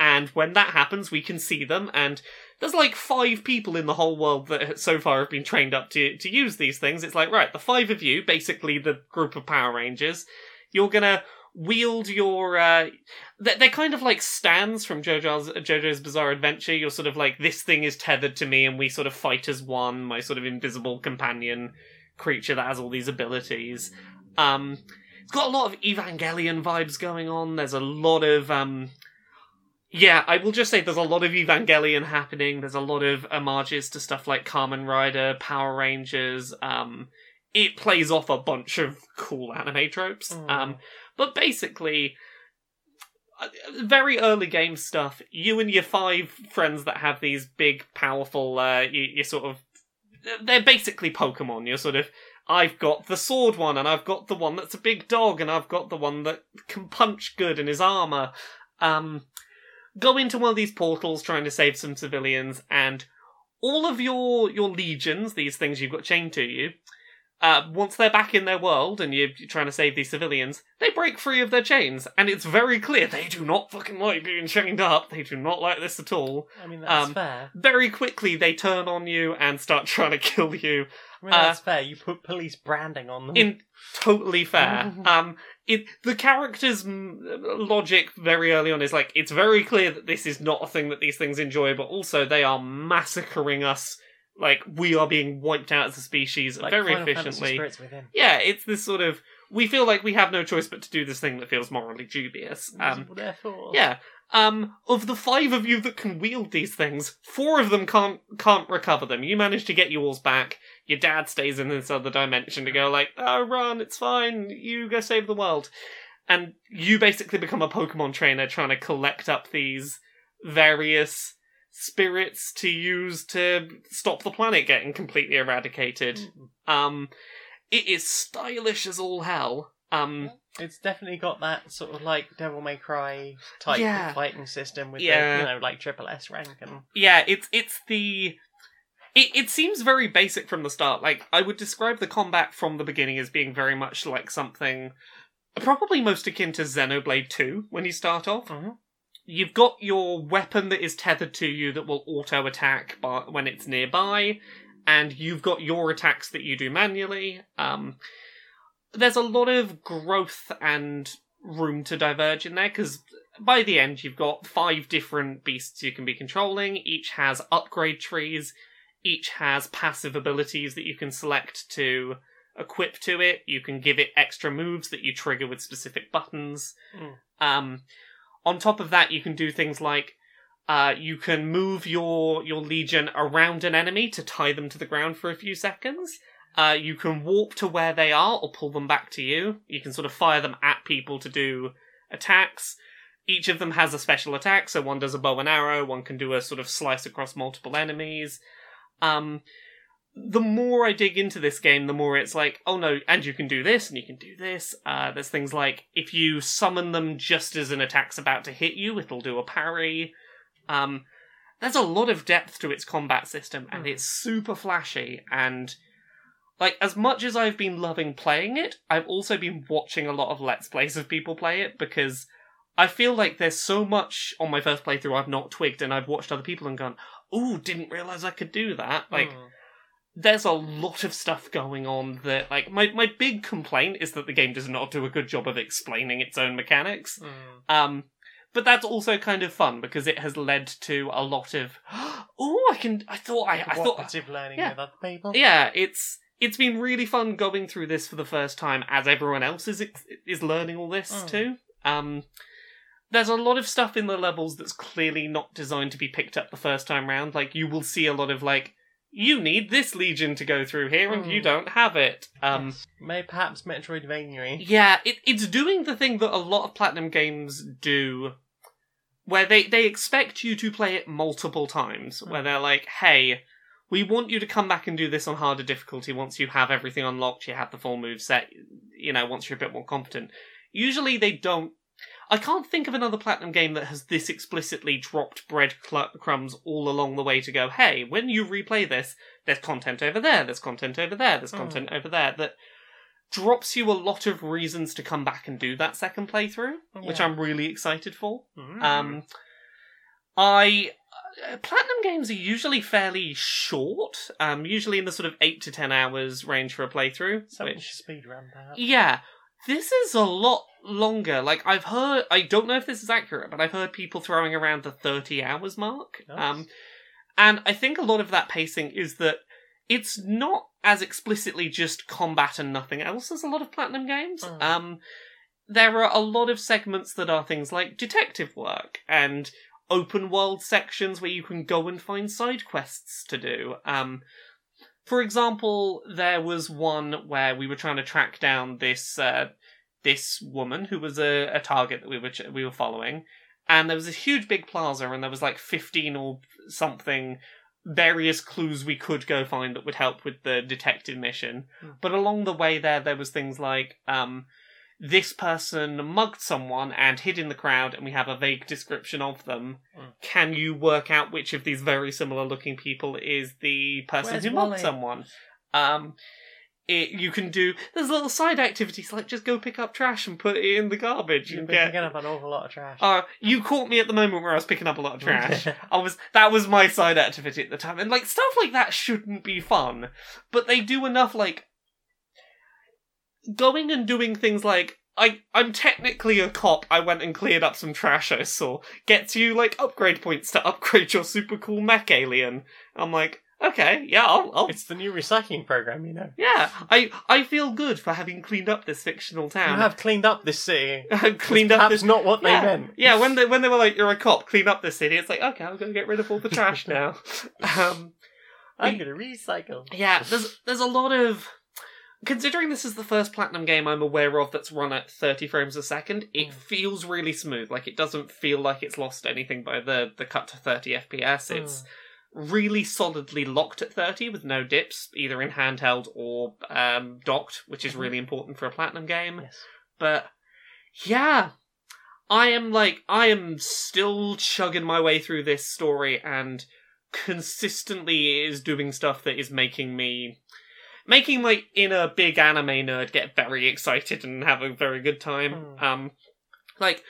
And when that happens, we can see them, and there's like five people in the whole world that so far have been trained up to, to use these things. It's like, right, the five of you, basically the group of Power Rangers, you're gonna wield your uh they're, kind of like stands from JoJo's JoJo's Bizarre Adventure. You're sort of like this thing is tethered to me, and we sort of fight as one. My sort of invisible companion creature that has all these abilities. Um, it's got a lot of Evangelion vibes going on. There's a lot of um, yeah, I will just say there's a lot of Evangelion happening. There's a lot of homages to stuff like Kamen Rider, Power Rangers. Um, it plays off a bunch of cool anime tropes. Mm. Um, but basically, uh, very early game stuff. You and your five friends that have these big, powerful, uh, you, you sort of, they're basically Pokemon. You're sort of, I've got the sword one, and I've got the one that's a big dog, and I've got the one that can punch good and is armor. Um, go into one of these portals trying to save some civilians, and all of your your legions, these things you've got chained to you, uh, once they're back in their world and you're trying to save these civilians, they break free of their chains, and it's very clear they do not fucking like being chained up. They do not like this at all. I mean, that's Um, fair. Very quickly, they turn on you and start trying to kill you. I mean, uh, that's fair. You put police branding on them. In totally fair. um, it the character's mm, logic very early on is like it's very clear that this is not a thing that these things enjoy, but also they are massacring us. Like we are being wiped out as a species like very Final efficiently. Yeah, it's this sort of we feel like we have no choice but to do this thing that feels morally dubious. Um, Therefore. yeah. Um, of the five of you that can wield these things, four of them can't can't recover them. You manage to get yours back. Your dad stays in this other dimension to go like, "Oh, run, it's fine. You go save the world." And you basically become a Pokemon trainer trying to collect up these various spirits to use to stop the planet getting completely eradicated. Mm. Um, it is stylish as all hell. Um, It's definitely got that sort of like Devil May Cry type Yeah. fighting system with Yeah. the, you know, like triple S rank and yeah, it's it's the it, it seems very basic from the start. Like I would describe the combat from the beginning as being very much like something probably most akin to Xenoblade 2 when you start off. Mhm. You've got your weapon that is tethered to you that will auto attack when it's nearby, and you've got your attacks that you do manually. Um, there's a lot of growth and room to diverge in there because by the end you've got five different beasts you can be controlling. Each has upgrade trees. Each has passive abilities that you can select to equip to it. You can give it extra moves that you trigger with specific buttons. Mm. Um, on top of that, you can do things like uh, you can move your your legion around an enemy to tie them to the ground for a few seconds. Uh, you can warp to where they are or pull them back to you. You can sort of fire them at people to do attacks. Each of them has a special attack, so one does a bow and arrow, one can do a sort of slice across multiple enemies. Um, the more I dig into this game, the more it's like, oh no, and you can do this, and you can do this. Uh, there's things like if you summon them just as an attack's about to hit you, it'll do a parry. Um, there's a lot of depth to its combat system, and Mhm. it's super flashy. And like, as much as I've been loving playing it, I've also been watching a lot of let's plays of people play it because I feel like there's so much on my first playthrough I've not twigged, and I've watched other people and gone, "Ooh, didn't realize I could do that." Like, Mm. There's a lot of stuff going on that like my, my big complaint is that the game does not do a good job of explaining its own mechanics Mm. um but that's also kind of fun because it has led to a lot of oh i can i thought i, I thought learning yeah. with other people. yeah it's it's been really fun going through this for the first time as everyone else is is learning all this Mm. too um there's a lot of stuff in the levels that's clearly not designed to be picked up the first time round like you will see a lot of like you need this legion to go through here and you Mm. don't have it um Yes. May perhaps Metroidvania. yeah, it, it's doing the thing that a lot of Platinum games do, where they, they expect you to play it multiple times, where they're like, hey, we want you to come back and do this on harder difficulty once you have everything unlocked, you have the full move set, you know, once you're a bit more competent. Usually they don't. I can't think of another Platinum game that has this explicitly dropped breadcrumbs all along the way to go, hey, when you replay this, there's content over there, there's content over there, there's Mm. content over there, that drops you a lot of reasons to come back and do that second playthrough, which I'm really excited for. Mm. Um, I uh, platinum games are usually fairly short, um, usually in the sort of eight to ten hours range for a playthrough. So which- speed run that. yeah, this is a lot longer. Like I've heard, I don't know if this is accurate, but I've heard people throwing around the thirty hours mark. Nice. Um, and I think a lot of that pacing is that it's not as explicitly just combat and nothing else as a lot of platinum games. Mm. Um, there are a lot of segments that are things like detective work and open world sections where you can go and find side quests to do. Um, for example, there was one where we were trying to track down this uh, this woman who was a, a target that we were ch- we were following, and there was this huge big plaza, and there was like fifteen or something various clues we could go find that would help with the detective mission. Hmm. But along the way there, there was things like um, this person mugged someone and hid in the crowd, and we have a vague description of them. Mm. Can you work out which of these very similar looking people is the person Where's who mugged Wally? someone? Um, it, you can do there's little side activities like just go pick up trash and put it in the garbage You've and been get. picking up an awful lot of trash. Uh, you caught me at the moment where I was picking up a lot of trash. I was that was my side activity at the time, and like stuff like that shouldn't be fun, but they do enough like going and doing things like I I'm technically a cop. I went and cleared up some trash I saw. Gets you like upgrade points to upgrade your super cool mech alien. I'm like, okay, yeah, I'll, I'll It's the new recycling program, you know. yeah. I I feel good for having cleaned up this fictional town. You have cleaned up this city. I've cleaned up Perhaps this not what yeah. they meant. Yeah, when they when they were like, "You're a cop, clean up the city," it's like, okay, I'm gonna get rid of all the trash now. um, I'm gonna recycle. yeah, there's there's a lot of considering this is the first platinum game I'm aware of that's run at 30 frames a second. It Mm. feels really smooth. Like it doesn't feel like it's lost anything by the the cut to 30 FPS. It's really solidly locked at 30 with no dips, either in handheld or um, docked, which is Mhm. really important for a platinum game. Yes. But yeah, I am like I am still chugging my way through this story and consistently is doing stuff that is making me making my inner big anime nerd get very excited and have a very good time. Hmm. Um like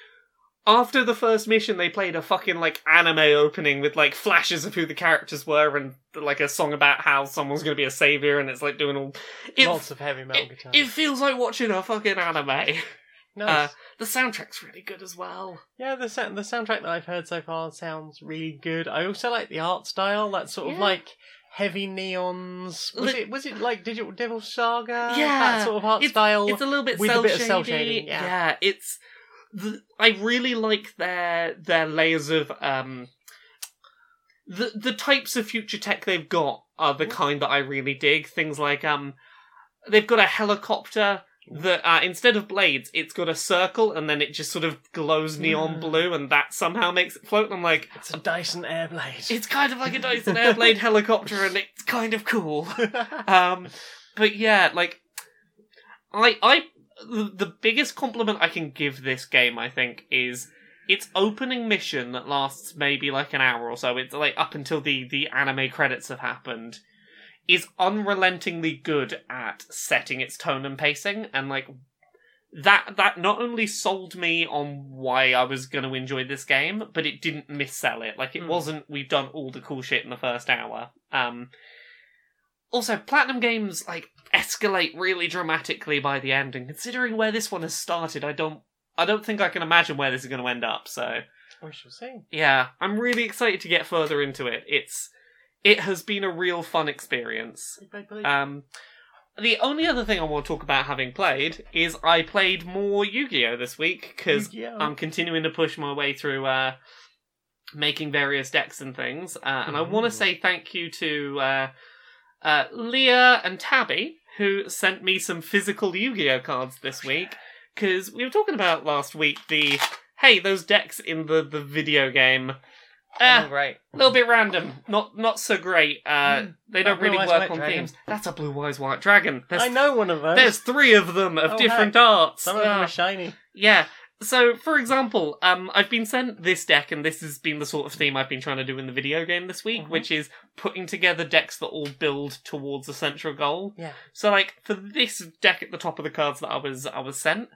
after the first mission they played a fucking like anime opening with like flashes of who the characters were and like a song about how someone's going to be a savior and it's like doing all it, Lots of heavy metal it, guitar. it feels like watching a fucking anime. nice. Uh, the soundtrack's really good as well. yeah, the sa- the soundtrack that I've heard so far sounds really good. I also like the art style. That sort of like heavy neons. Was it was it like Digital Devil Saga? Yeah, that sort of art style. It's a little bit with a bit of cel shading, Yeah. yeah. it's. The, I really like their their layers of um. The the types of future tech they've got are the kind that I really dig. Things like um, they've got a helicopter that uh, instead of blades, it's got a circle and then it just sort of glows neon Mm. blue, and that somehow makes it float. And I'm like, it's a Dyson Airblade. it's kind of like a Dyson Airblade helicopter, and it's kind of cool. um, but yeah, like I, I, the the biggest compliment I can give this game, I think, is its opening mission that lasts maybe like an hour or so. It's like up until the the anime credits have happened, is unrelentingly good at setting its tone and pacing, and like that that not only sold me on why I was going to enjoy this game, but it didn't missell it. Like it Hmm. wasn't we've done all the cool shit in the first hour. Um also platinum games like escalate really dramatically by the end and considering where this one has started, I don't I don't think I can imagine where this is going to end up. So, we shall see. yeah, I'm really excited to get further into it. It's it has been a real fun experience. Um, the only other thing I want to talk about having played is I played more Yu-Gi-Oh this week because I'm continuing to push my way through uh, making various decks and things. Uh, and I want to say thank you to uh, uh, Leah and Tabby who sent me some physical Yu-Gi-Oh cards this week because we were talking about last week the hey those decks in the the video game. Oh, Uh, great. a little bit random, not not so great. Uh, Hmm. they don't really work on Dragon. themes. That's a blue eyes white dragon. There's, I know one of those. there's three of them of Oh, different arts. Some of them Uh, are shiny. yeah. So, for example, um, I've been sent this deck, and this has been the sort of theme I've been trying to do in the video game this week, Mhm. which is putting together decks that all build towards a central goal. Yeah. So, like for this deck at the top of the cards that I was I was sent,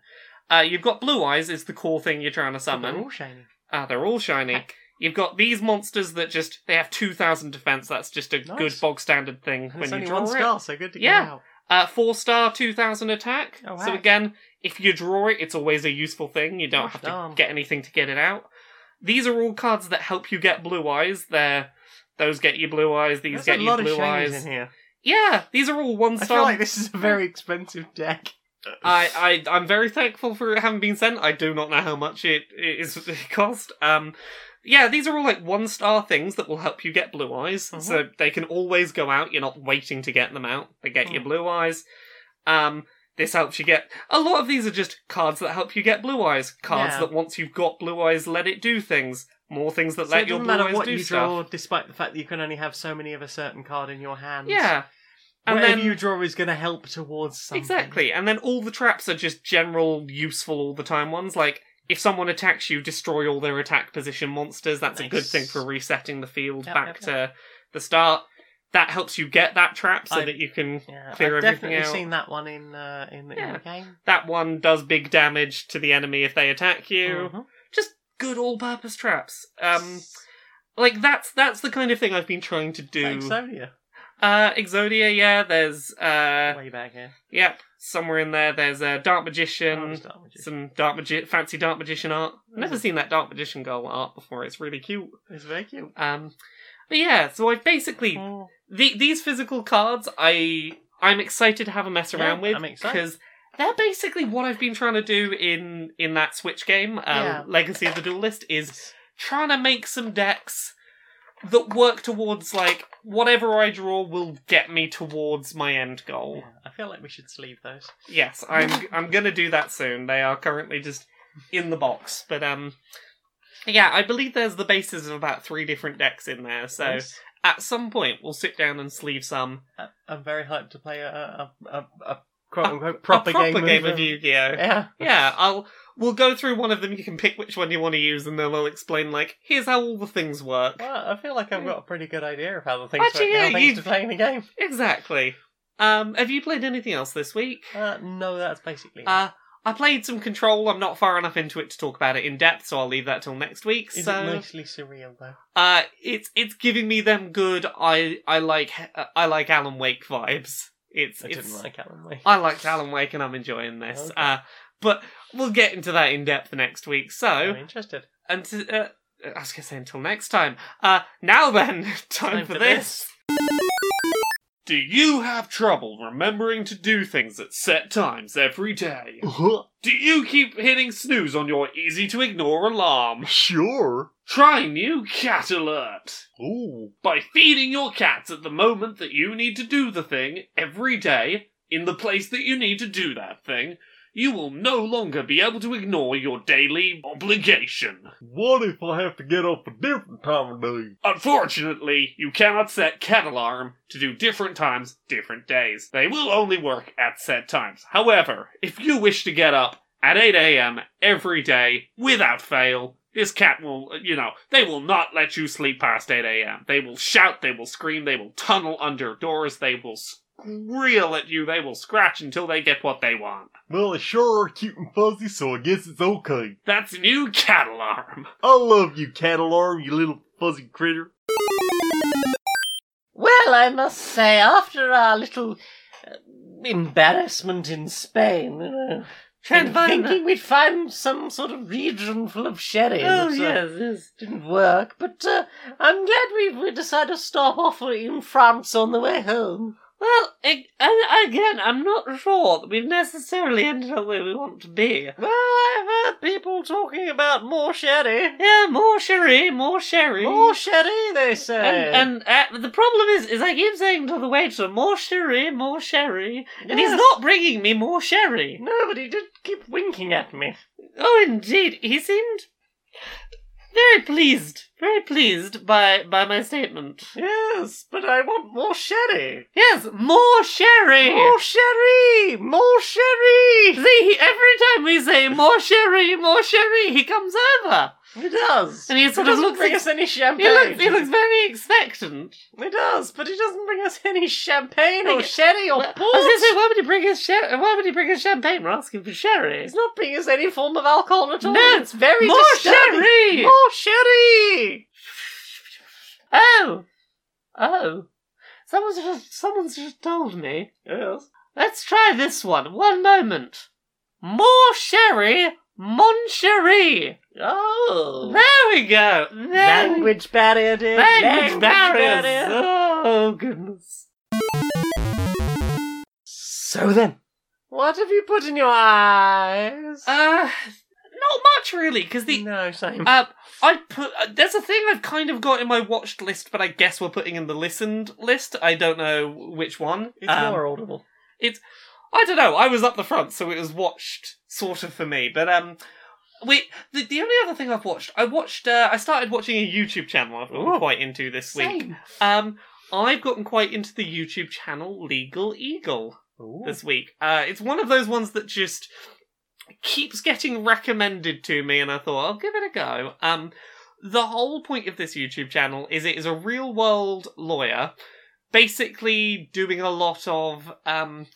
uh, you've got blue eyes is the core thing you're trying to summon. They're all shiny. Ah, they're all shiny. Heck. You've got these monsters that just they have two thousand defense. That's just a Nice. good bog standard thing And when you draw one it. star, so good to Yeah. get out. Uh, four star, two thousand attack. Oh, So heck. again, if you draw it, it's always a useful thing. You don't Gosh have to get anything to get it out. These are all cards that help you get blue eyes. They're those get you blue eyes. These There's get a you lot of blue shades eyes. in here. Yeah, these are all one I star. feel like this is a very expensive deck. I, I I'm very thankful for it having been sent. I do not know how much it, it is it cost. Um, yeah, these are all like one star things that will help you get blue eyes, Mhm. so they can always go out. You're not waiting to get them out. They get you Mm. blue eyes. Um, this helps you get a lot of these are just cards that help you get blue eyes. Cards Yeah. that once you've got blue eyes, let it do things. More things that So let your blue matter eyes what do you stuff. draw, despite the fact that you can only have so many of a certain card in your hand. Yeah, and Whatever then you draw is going to help towards something. Exactly, and then all the traps are just general, useful all the time ones. Like, if someone attacks you, destroy all their attack position monsters. That's a good thing for resetting the field Yep, back yep, to the start. That helps you get that trap so I- that you can. Yeah, Clear I've everything definitely out. seen that one in uh, in, in Yeah. the game. That one does big damage to the enemy if they attack you. Mhm. Just good all-purpose traps. Um, like that's that's the kind of thing I've been trying to do. Exodia, Uh, Exodia, yeah. There's uh, way back here. yep, somewhere in there. There's a Dark Oh, Magician. it's Dark Magician. some dark magi- fancy dark magician art. I've never Mhm. seen that dark magician girl art before. It's really cute. It's very cute. Um, but yeah, so I've basically Mm. the, these physical cards. I I'm excited to have a mess Yeah, around with because they're basically what I've been trying to do in in that Switch game, um, Yeah. Legacy of the Duelist, is trying to make some decks that work towards like whatever I draw will get me towards my end goal. Yeah, I feel like we should sleeve those. Yes, I'm I'm gonna do that soon. They are currently just in the box, but um, yeah, I believe there's the basis of about three different decks in there. So Nice. at some point we'll sit down and sleeve some I'm very hyped to play a a, a, a quote unquote a proper, proper game, of Yu-Gi-Oh. Yeah. Yeah, I'll we'll go through one of them. You can pick which one you want to use, and then they'll explain like here's how all the things work. Well, I feel like I've got a pretty good idea of how the things Actually, work yeah, thanks you've- to playing the game. Exactly. Um, have you played anything else this week? Uh, no, that's basically. Uh, I played some Control. I'm not far enough into it to talk about it in depth, so I'll leave that till next week. Is so, it mostly surreal though? uh, it's it's giving me them good. I I like I like Alan Wake vibes. It's I it's didn't like Alan Wake. I liked Alan Wake and I'm enjoying this. Okay. Uh, but we'll get into that in depth next week. So I'm interested. and uh, I was gonna say until next time. Uh, now then, time, Time for, for this. Do you have trouble remembering to do things at set times every day? Do you keep hitting snooze on your easy to ignore alarm? Sure. Try new Cat Alert. Ooh. By feeding your cats at the moment that you need to do the thing every day, in the place that you need to do that thing, you will no longer be able to ignore your daily obligation. What if I have to get up a different time of day? Unfortunately, you cannot set cat alarm to do different times, different days. They will only work at set times. However, if you wish to get up at 8 a.m. every day without fail, this cat will, you know, they will not let you sleep past 8 a.m. They will shout, they will scream, they will tunnel under doors, they will squeal at you, they will scratch until they get what they want. Well, they sure are cute and fuzzy, so I guess it's okay. That's new cat alarm. I love you, cat alarm, you little fuzzy critter. Well, I must say, after our little uh, embarrassment in Spain, you know, Trying to find thinking we'd find some sort of region full of sherry. Oh, but, uh, yes, yes. Didn't work, but uh, I'm glad we we decided to stop off in France on the way home. Well, and again, I'm not sure that we've necessarily ended up where we want to be. Well, I've heard people talking about more sherry. Yeah, more sherry, more sherry. More sherry, they say. and and uh, the problem is, is I keep saying to the waiter, more sherry, more sherry, and he's not bringing me more sherry. No, but he did keep winking at me. Oh, indeed, he seemed very pleased, very pleased by by my statement. Yes, but I want more sherry. Yes, more sherry. More sherry! More sherry! See, every time we say more sherry, more sherry, he comes over. He does. And he He of doesn't bring ex- us any He champagne. looks, he looks very expectant. He does, but he doesn't bring us any champagne or sherry or Well, port. say, why would he bring us sher- Why would he bring us champagne? We're asking for sherry. He's not bringing us any form of alcohol at all. No, it's very More disturbing. sherry. More sherry. Oh, oh! Someone's just someone's just told me. Yes. Let's try this one. One moment. More sherry, mon sherry. Oh. There we go. There we- Language barrier, dear. Language barriers. Oh goodness. So then, what have you put in your eyes? Uh, not much really, because the no, same. uh, I put uh, there's a thing I've kind of got in my watched list, but I guess we're putting in the listened list. I don't know which one. it's Um, more audible. It's I don't know. I was up the front, so it was watched sort of for me. But um, we the, the only other thing I've watched, I watched. Uh, I started watching a YouTube channel. I've gotten Ooh. quite into this week. Same. Um, I've gotten quite into the YouTube channel Legal Eagle Ooh. this week. Uh, it's one of those ones that just keeps getting recommended to me, and I thought I'll give it a go. Um, the whole point of this YouTube channel is it is a real world lawyer, basically doing a lot of um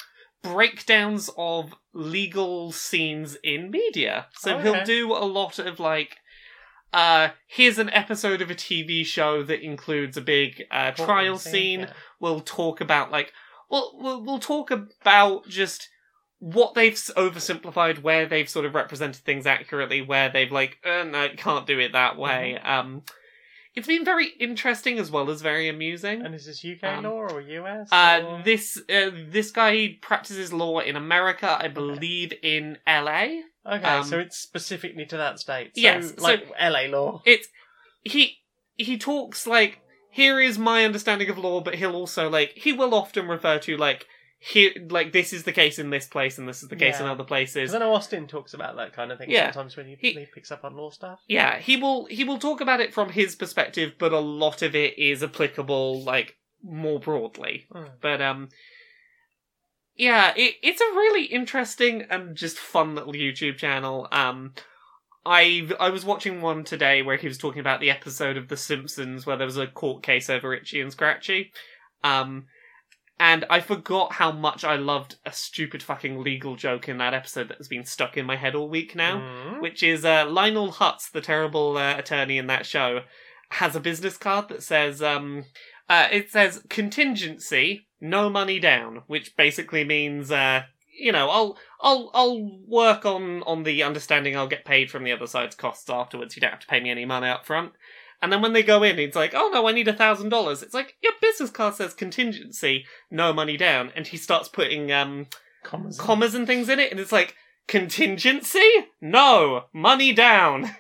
breakdowns of legal scenes in media. So Okay. he'll do a lot of like. Uh, here's an episode of a TV show that includes a big uh, trial scene Yeah. we'll talk about like we'll we'll, we'll talk about just what they've oversimplified where they've sort of represented things accurately where they've like uh, no can't do it that way um it's been very interesting as well as very amusing And is this UK Um, law or US? uh or- this uh, this guy practices law in america i believe in la Okay, um, so it's specifically to that state. So, Yes, so- like LA law. it's he he talks like here is my understanding of law but he'll also like he will often refer to like here like this is the case in this place and this is the case in Yeah. other places Because I know Austin talks about that kind of thing Yeah. sometimes when he, He- he picks up on law stuff. yeah he will he will talk about it from his perspective but a lot of it is applicable like more broadly Hmm. but um yeah it, it's a really interesting and just fun little youtube channel um I I was watching one today where he was talking about the episode of The Simpsons where there was a court case over Itchy and Scratchy, um, and I forgot how much I loved a stupid fucking legal joke in that episode that has been stuck in my head all week now Mm. which is uh, Lionel Hutz, the terrible uh, attorney in that show, has a business card that says, um, uh, it says contingency, no money down, which basically means, uh, you know, I'll, I'll, I'll work on, on the understanding I'll get paid from the other side's costs afterwards. You don't have to pay me any money up front. And then when they go in, it's like, oh no, I need a thousand dollars. It's like, your business card says contingency, no money down. And he starts putting, um, Commas. commas and things in it, and it's like contingency? No, money down.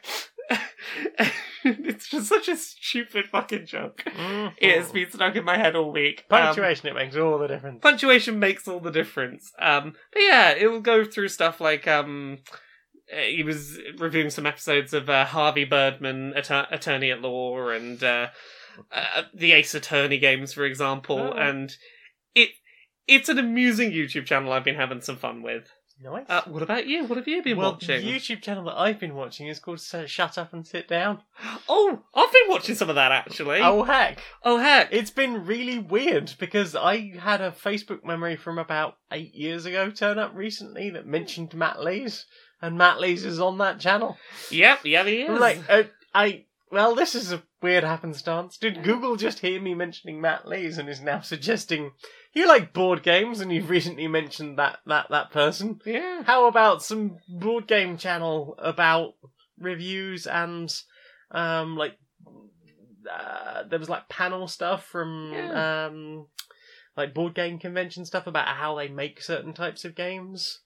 it's just such a stupid fucking joke. Mhm. It has been stuck in my head all week. Um, Punctuation, it makes all the difference. punctuation makes all the difference. Um, but yeah, it will go through stuff like um, he was reviewing some episodes of uh, Harvey Birdman, Atter- Attorney at Law, and uh, uh, the Ace Attorney games, for example. Oh. And it it's an amusing YouTube channel I've been having some fun with. Nice. Uh, what about you? What have you been well, watching? the YouTube channel that I've been watching is called Shut Up and Sit Down. Oh, I've been watching some of that actually. Oh, heck. oh heck! It's been really weird because I had a Facebook memory from about eight years ago turn up recently that mentioned Matt Lees, and Matt Lees is on that channel. Yep, yeah, he is. Like, uh, I. Well, this is a weird happenstance. Did Google just hear me mentioning Matt Lees and is now suggesting you like board games and you've recently mentioned that that that person? yeah. How about some board game channel about reviews and um like uh, there was like panel stuff from Yeah. um like board game convention stuff about how they make certain types of games.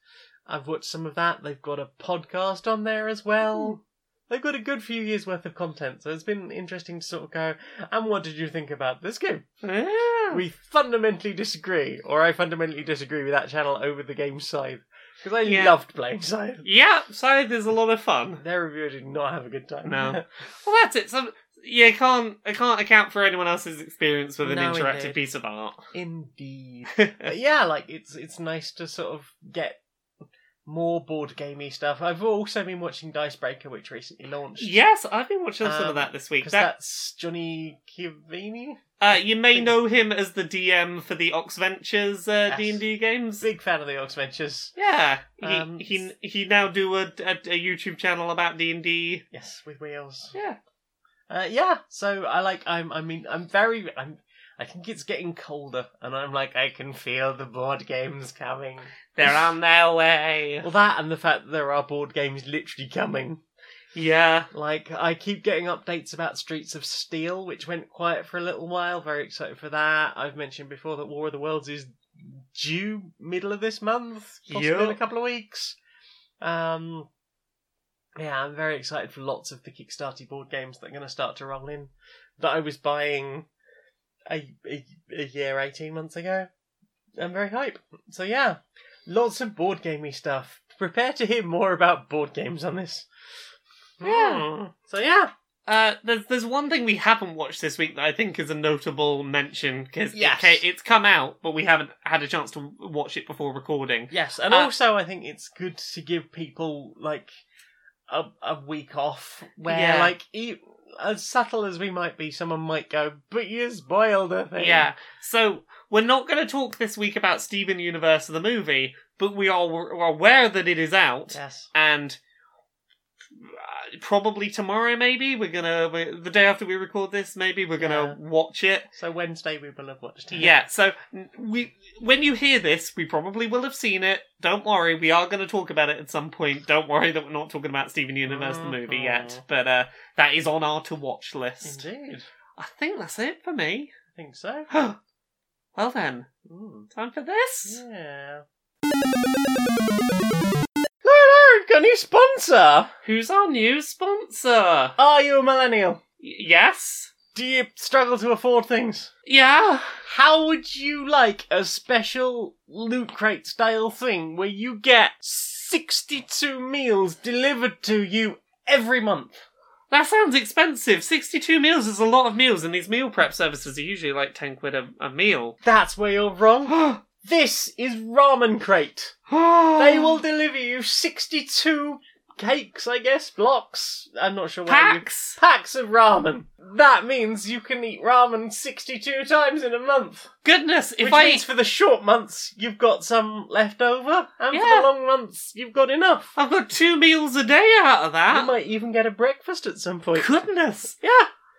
I've watched some of that. They've got a podcast on there as well. Hmm. They've got a good few years worth of content, so it's been interesting to sort of go. And what did you think about this game? Yeah. We fundamentally disagree, or I fundamentally disagree with that channel over the game Scythe because I Yeah. loved playing Scythe. Yeah, Scythe is a lot of fun. Their reviewer did not have a good time. No. Well, that's it. So, yeah, I can't I can't account for anyone else's experience with an No, interactive indeed. piece of art. Indeed. But yeah, like it's it's nice to sort of get more board gamey stuff. I've also been watching Dicebreaker, which recently launched. Yes, I've been watching some Um, of that this week. Because That, that's Johnny Chiodini. uh, you may know him as the DM for the Oxventures uh, D and D games. Big fan of the Oxventures. Yeah, he, Um, he he now do a, a, a YouTube channel about D and D. Yes, with wheels. Yeah, Uh, yeah. So I like. I'm. I mean. I'm very. I'm. I think it's getting colder, and I'm like. I can feel the board games coming. They're on their way. Well, that and the fact that there are board games literally coming. Yeah, Like, I keep getting updates about Streets of Steel, which went quiet for a little while. Very excited for that. I've mentioned before that War of the Worlds is due middle of this month, possibly in a couple of weeks. Um, yeah, I'm very excited for lots of the Kickstarter board games that are going to start to roll in that I was buying a, a, a year, 18 months ago. I'm very hype. So, yeah, lots of board gamey stuff. Prepare to hear more about board games on this. Yeah. Hmm. So, yeah. Uh, there's there's one thing we haven't watched this week that I think is a notable mention because Yes. it's come out, but we haven't had a chance to watch it before recording. Yes, and Uh, also I think it's good to give people like a a week off where Yeah. like e- as subtle as we might be, someone might go, "But you spoiled a thing." Yeah. So we're not going to talk this week about Steven Universe the movie, but we are we're aware that it is out, Yes. and probably tomorrow, maybe we're gonna we the day after we record this, maybe we're gonna watch it. So Wednesday we will have watched it. Yeah. So we when you hear this, we probably will have seen it. Don't worry, we are going to talk about it at some point. Don't worry that we're not talking about Steven Universe the movie Mhm. yet, but uh, that is on our to watch list. Indeed. I think that's it for me. I think so. well then, Mm. time for this. Yeah. No, no, we've got a new sponsor. Who's our new sponsor? Are you a millennial? Y- yes? Do you struggle to afford things? Yeah? How would you like a special loot crate style thing where you get 62 meals delivered to you every month? That sounds expensive. 62 meals is a lot of meals, and these meal prep services are usually like 10 quid a, a meal. That's where you're wrong. This is Ramen Crate. They will deliver you 62 cakes, I guess, blocks. I'm not sure what you Packs? packs of ramen. That means you can eat ramen 62 times in a month. Goodness, if Which I. means for the short months, you've got some left over, and Yeah. for the long months, you've got enough. I've got two meals a day out of that. You might even get a breakfast at some point. Goodness. Yeah.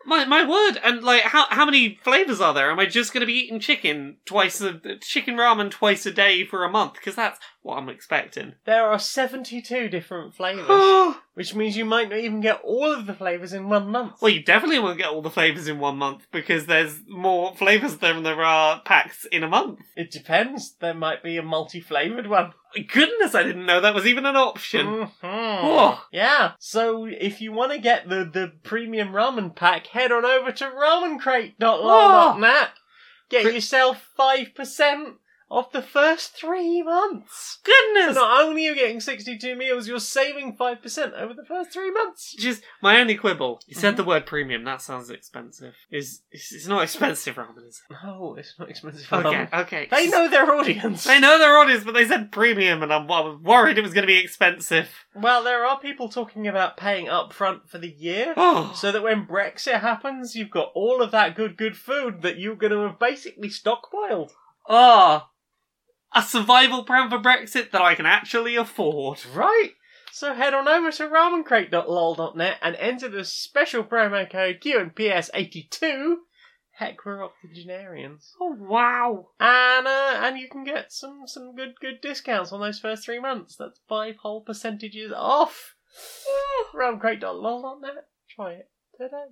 My my word! And like, how how many flavors are there? Am I just going to be eating chicken twice a chicken ramen twice a day for a month? Because that's what I'm expecting. There are 72 different flavours, which means you might not even get all of the flavours in one month. well, you definitely won't get all the flavors in one month because there's more flavors than there are packs in a month. It depends. There might be a multi-flavoured one. Goodness, I didn't know that was even an option. Mhm. Oh. Yeah. So if you want to get the, the premium ramen pack, head on over to ramencrate.lol.net. Get yourself 5% off the first three months. Goodness! So not only are you getting 62 meals, you're saving 5% over the first three months. Just my only quibble. You said Mhm. the word premium. That sounds expensive. Is it's, it's not expensive ramen, is it? No, it's not expensive. it? Okay, okay. They know their audience. They know their audience, but they said premium, and I'm, I was worried it was going to be expensive. Well, there are people talking about paying up front for the year. Oh, So that when Brexit happens, you've got all of that good, good food that you're going to have basically stockpiled. oh, a survival plan for Brexit that I can actually afford. Right. So head on over to ramencrate.lol.net and enter the special promo code QNPS82. Heck, we're octogenarians. Oh wow! And uh, and you can get some some good good discounts on those first three months. That's five whole percentages off. Ramencrate.lol.net. Try it today.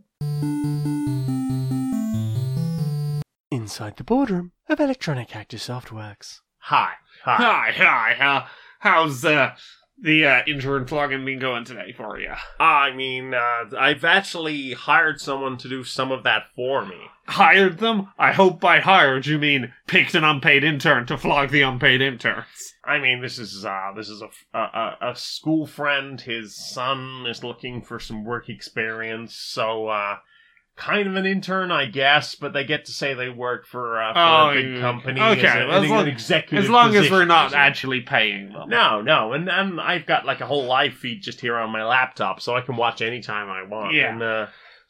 Inside the boardroom of Electronic Actor Softworks. Hi. Hi. Hi, hi, How, how's uh, the uh, and plugin been going today for you? I mean, uh, I've actually hired someone to do some of that for me. Hired them? I hope by hired you mean picked an unpaid intern to flog the unpaid interns. I mean, this is uh, this is a, a a- a school friend. His son is looking for some work experience, so uh, kind of an intern, I guess, but they get to say they work for, uh, for Oh, a big company. Okay, as, a, as an long- executive. As long as we're not actually paying them. No, no, and and I've got like a whole live feed just here on my laptop, so I can watch anytime I want. Yeah. And uh,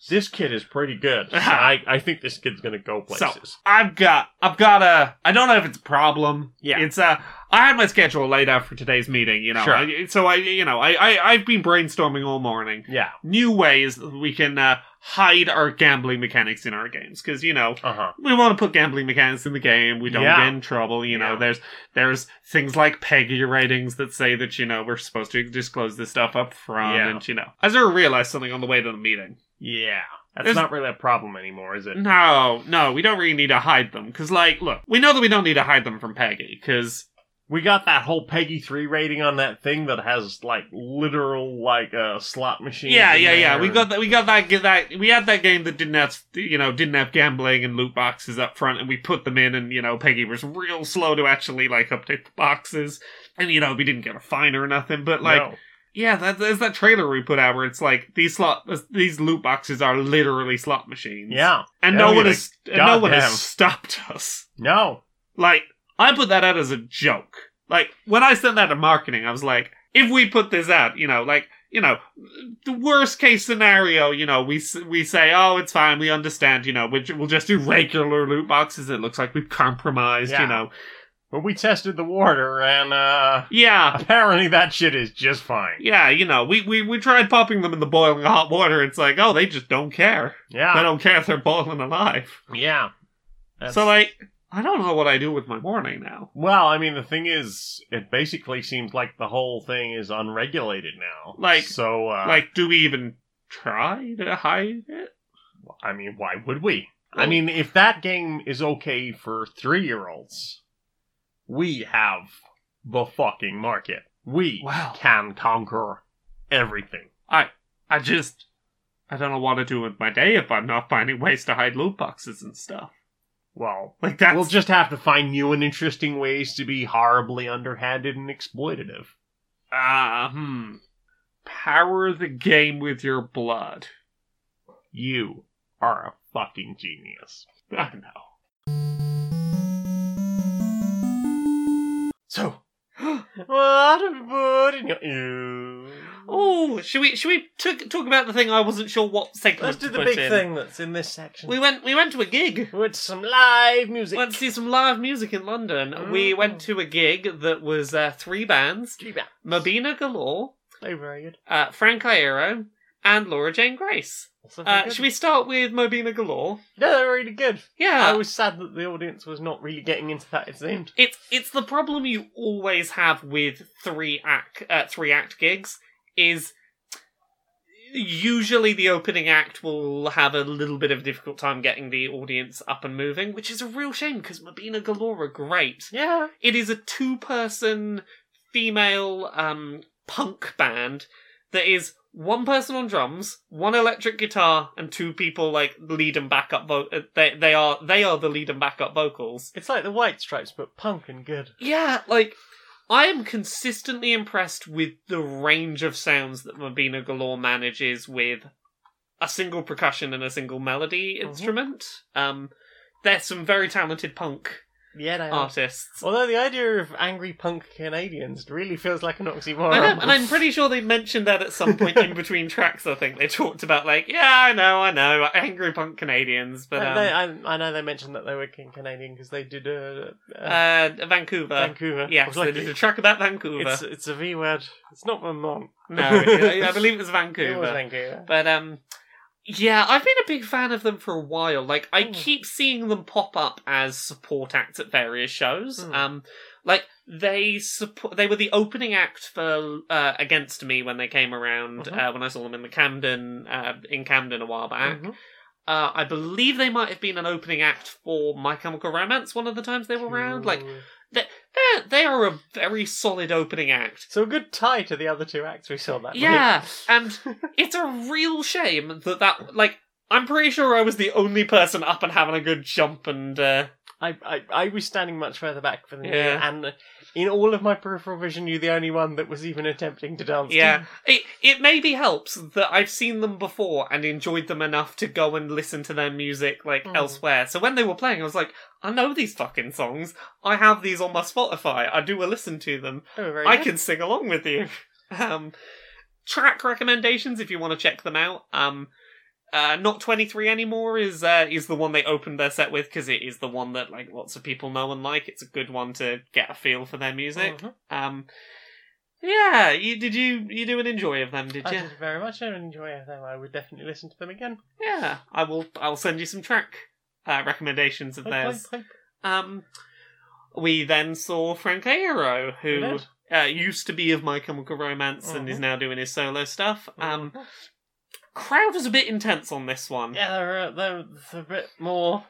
this kid is pretty good. I I think this kid's gonna go places. So. I've got I've got a I don't know if it's a problem. Yeah. It's a I had my schedule laid out for today's meeting, you know. Sure. I, so I you know, I, I I've been brainstorming all morning. yeah. New ways we can uh, hide our gambling mechanics in our games. Because, you know, Uh huh. we want to put gambling mechanics in the game. We don't Yeah. get in trouble. You know, Yeah. there's there's things like PEGI ratings that say that you know we're supposed to disclose this stuff up front, Yeah. and you know, I sort of realized something on the way to the meeting. Yeah. That's There's- not really a problem anymore, is it? No, no, we don't really need to hide them because, like, look, we know that we don't need to hide them from PEGI because We got that whole PEGI three rating on that thing that has like literal like uh, slot machine. yeah, yeah, yeah, we got that, we got that, that, we had that game that didn't have, you know, didn't have gambling and loot boxes up front, and we put them in, and you know, PEGI was real slow to actually like update the boxes, and you know, we didn't get a fine or nothing, but like. No. Yeah, that, there's that trailer we put out where it's like these slot these loot boxes are literally slot machines. Yeah. and no one has and no one has stopped us. No. Like I put that out as a joke. Like when I sent that to marketing, I was like, if we put this out, you know, like you know, the worst case scenario, you know, we we say, oh, it's fine, we understand, you know, we, we'll just do regular loot boxes. It looks like we've compromised, Yeah. you know. But we tested the water, and uh, Yeah, apparently that shit is just fine. yeah, you know, we, we we tried popping them in the boiling hot water. It's like, oh, they just don't care. Yeah, they don't care if they're boiling alive. Yeah. That's- So like, I don't know what I do with my morning now. Well, I mean, the thing is, it basically seems like the whole thing is unregulated now. Like- so, uh, Like, do we even try to hide it? I mean, why would we? I mean, if that game is okay for three-year-olds, we have the fucking market. We Wow. can conquer everything. I I just, I don't know what to do with my day if I'm not finding ways to hide loot boxes and stuff. Well, Like that. we'll just have to find new and interesting ways to be horribly underhanded and exploitative. ah hmm. Power the game with your blood. You are a fucking genius. I know. So, what have you put in your ear? Oh, should we should we talk, talk about the thing I wasn't sure what segment Let's do to the put big in. thing that's in this section. We went we went to a gig. We went to some live music. Went to see some live music in London. We Mm. went to a gig that was uh, three bands: Three bands. Mobina Galore, They were very good. uh, Frank Iero, and Laura Jane Grace. Uh, should we start with Mobina Galore? No, they were really good. Yeah, I was sad that the audience was not really getting into that. It seemed. It's it's the problem you always have with three act uh, three act gigs is usually the opening act will have a little bit of a difficult time getting the audience up and moving, which is a real shame because Mobina Galore are great. Yeah. It is a two person female um, punk band that is one person on drums, one electric guitar, and two people like lead and backup. Vo- uh, they they are they are the lead and backup vocals. It's like the White Stripes, but punk and good. Yeah, like I am consistently impressed with the range of sounds that Mobina Galore manages with a single percussion and a single melody instrument. Um, there's some very talented punk Yeah, they are. artists. Although the idea of angry punk Canadians really feels like an oxymoron. I know, and I'm pretty sure they mentioned that at some point in between tracks. I think they talked about like, yeah, I know, I know, angry punk Canadians, but um, they, I, I know they mentioned that they were King Canadian because they did a, a uh, Vancouver. Vancouver. I Yes, was like, they did a track about Vancouver. it's it's a V word. It's not Vermont. No, I I believe it was It Vancouver. was Vancouver. But um yeah, I've been a big fan of them for a while. Like I Mm. keep seeing them pop up as support acts at various shows. Mm. Um like they support they were the opening act for uh, Against Me when they came around Mhm. uh, when I saw them in the Camden uh, in Camden a while back. Mhm. Uh, I believe they might have been an opening act for My Chemical Romance one of the times they were around. Like Cool. they they are a very solid opening act. so a good tie to the other two acts we saw that. Yeah, and it's a real shame that that like I'm pretty sure I was the only person up and having a good jump and uh I, I I was standing much further back for the Yeah. and in all of my peripheral vision, you're the only one that was even attempting to dance. Yeah, it it maybe helps that I've seen them before and enjoyed them enough to go and listen to their music like Mm. elsewhere. So when they were playing, I was like, I know these fucking songs. I have these on my Spotify. I do a listen to them. Very I good. can sing along with you. Um, track recommendations if you want to check them out. Um, uh, not twenty three anymore is uh, is the one they opened their set with because it is the one that like lots of people know and like. It's a good one to get a feel for their music. Mhm. Um, yeah, you did you you do an enjoy of them? Did I you? did very much an enjoy of them. I would definitely listen to them again. Yeah, I will. I'll send you some track uh, recommendations of theirs. Um, we then saw Frank Iero, who uh, used to be of My Chemical Romance and is Mhm. now doing his solo stuff. Um, Mhm. Crowd was a bit intense on this one. yeah, they're, they're, they're a bit more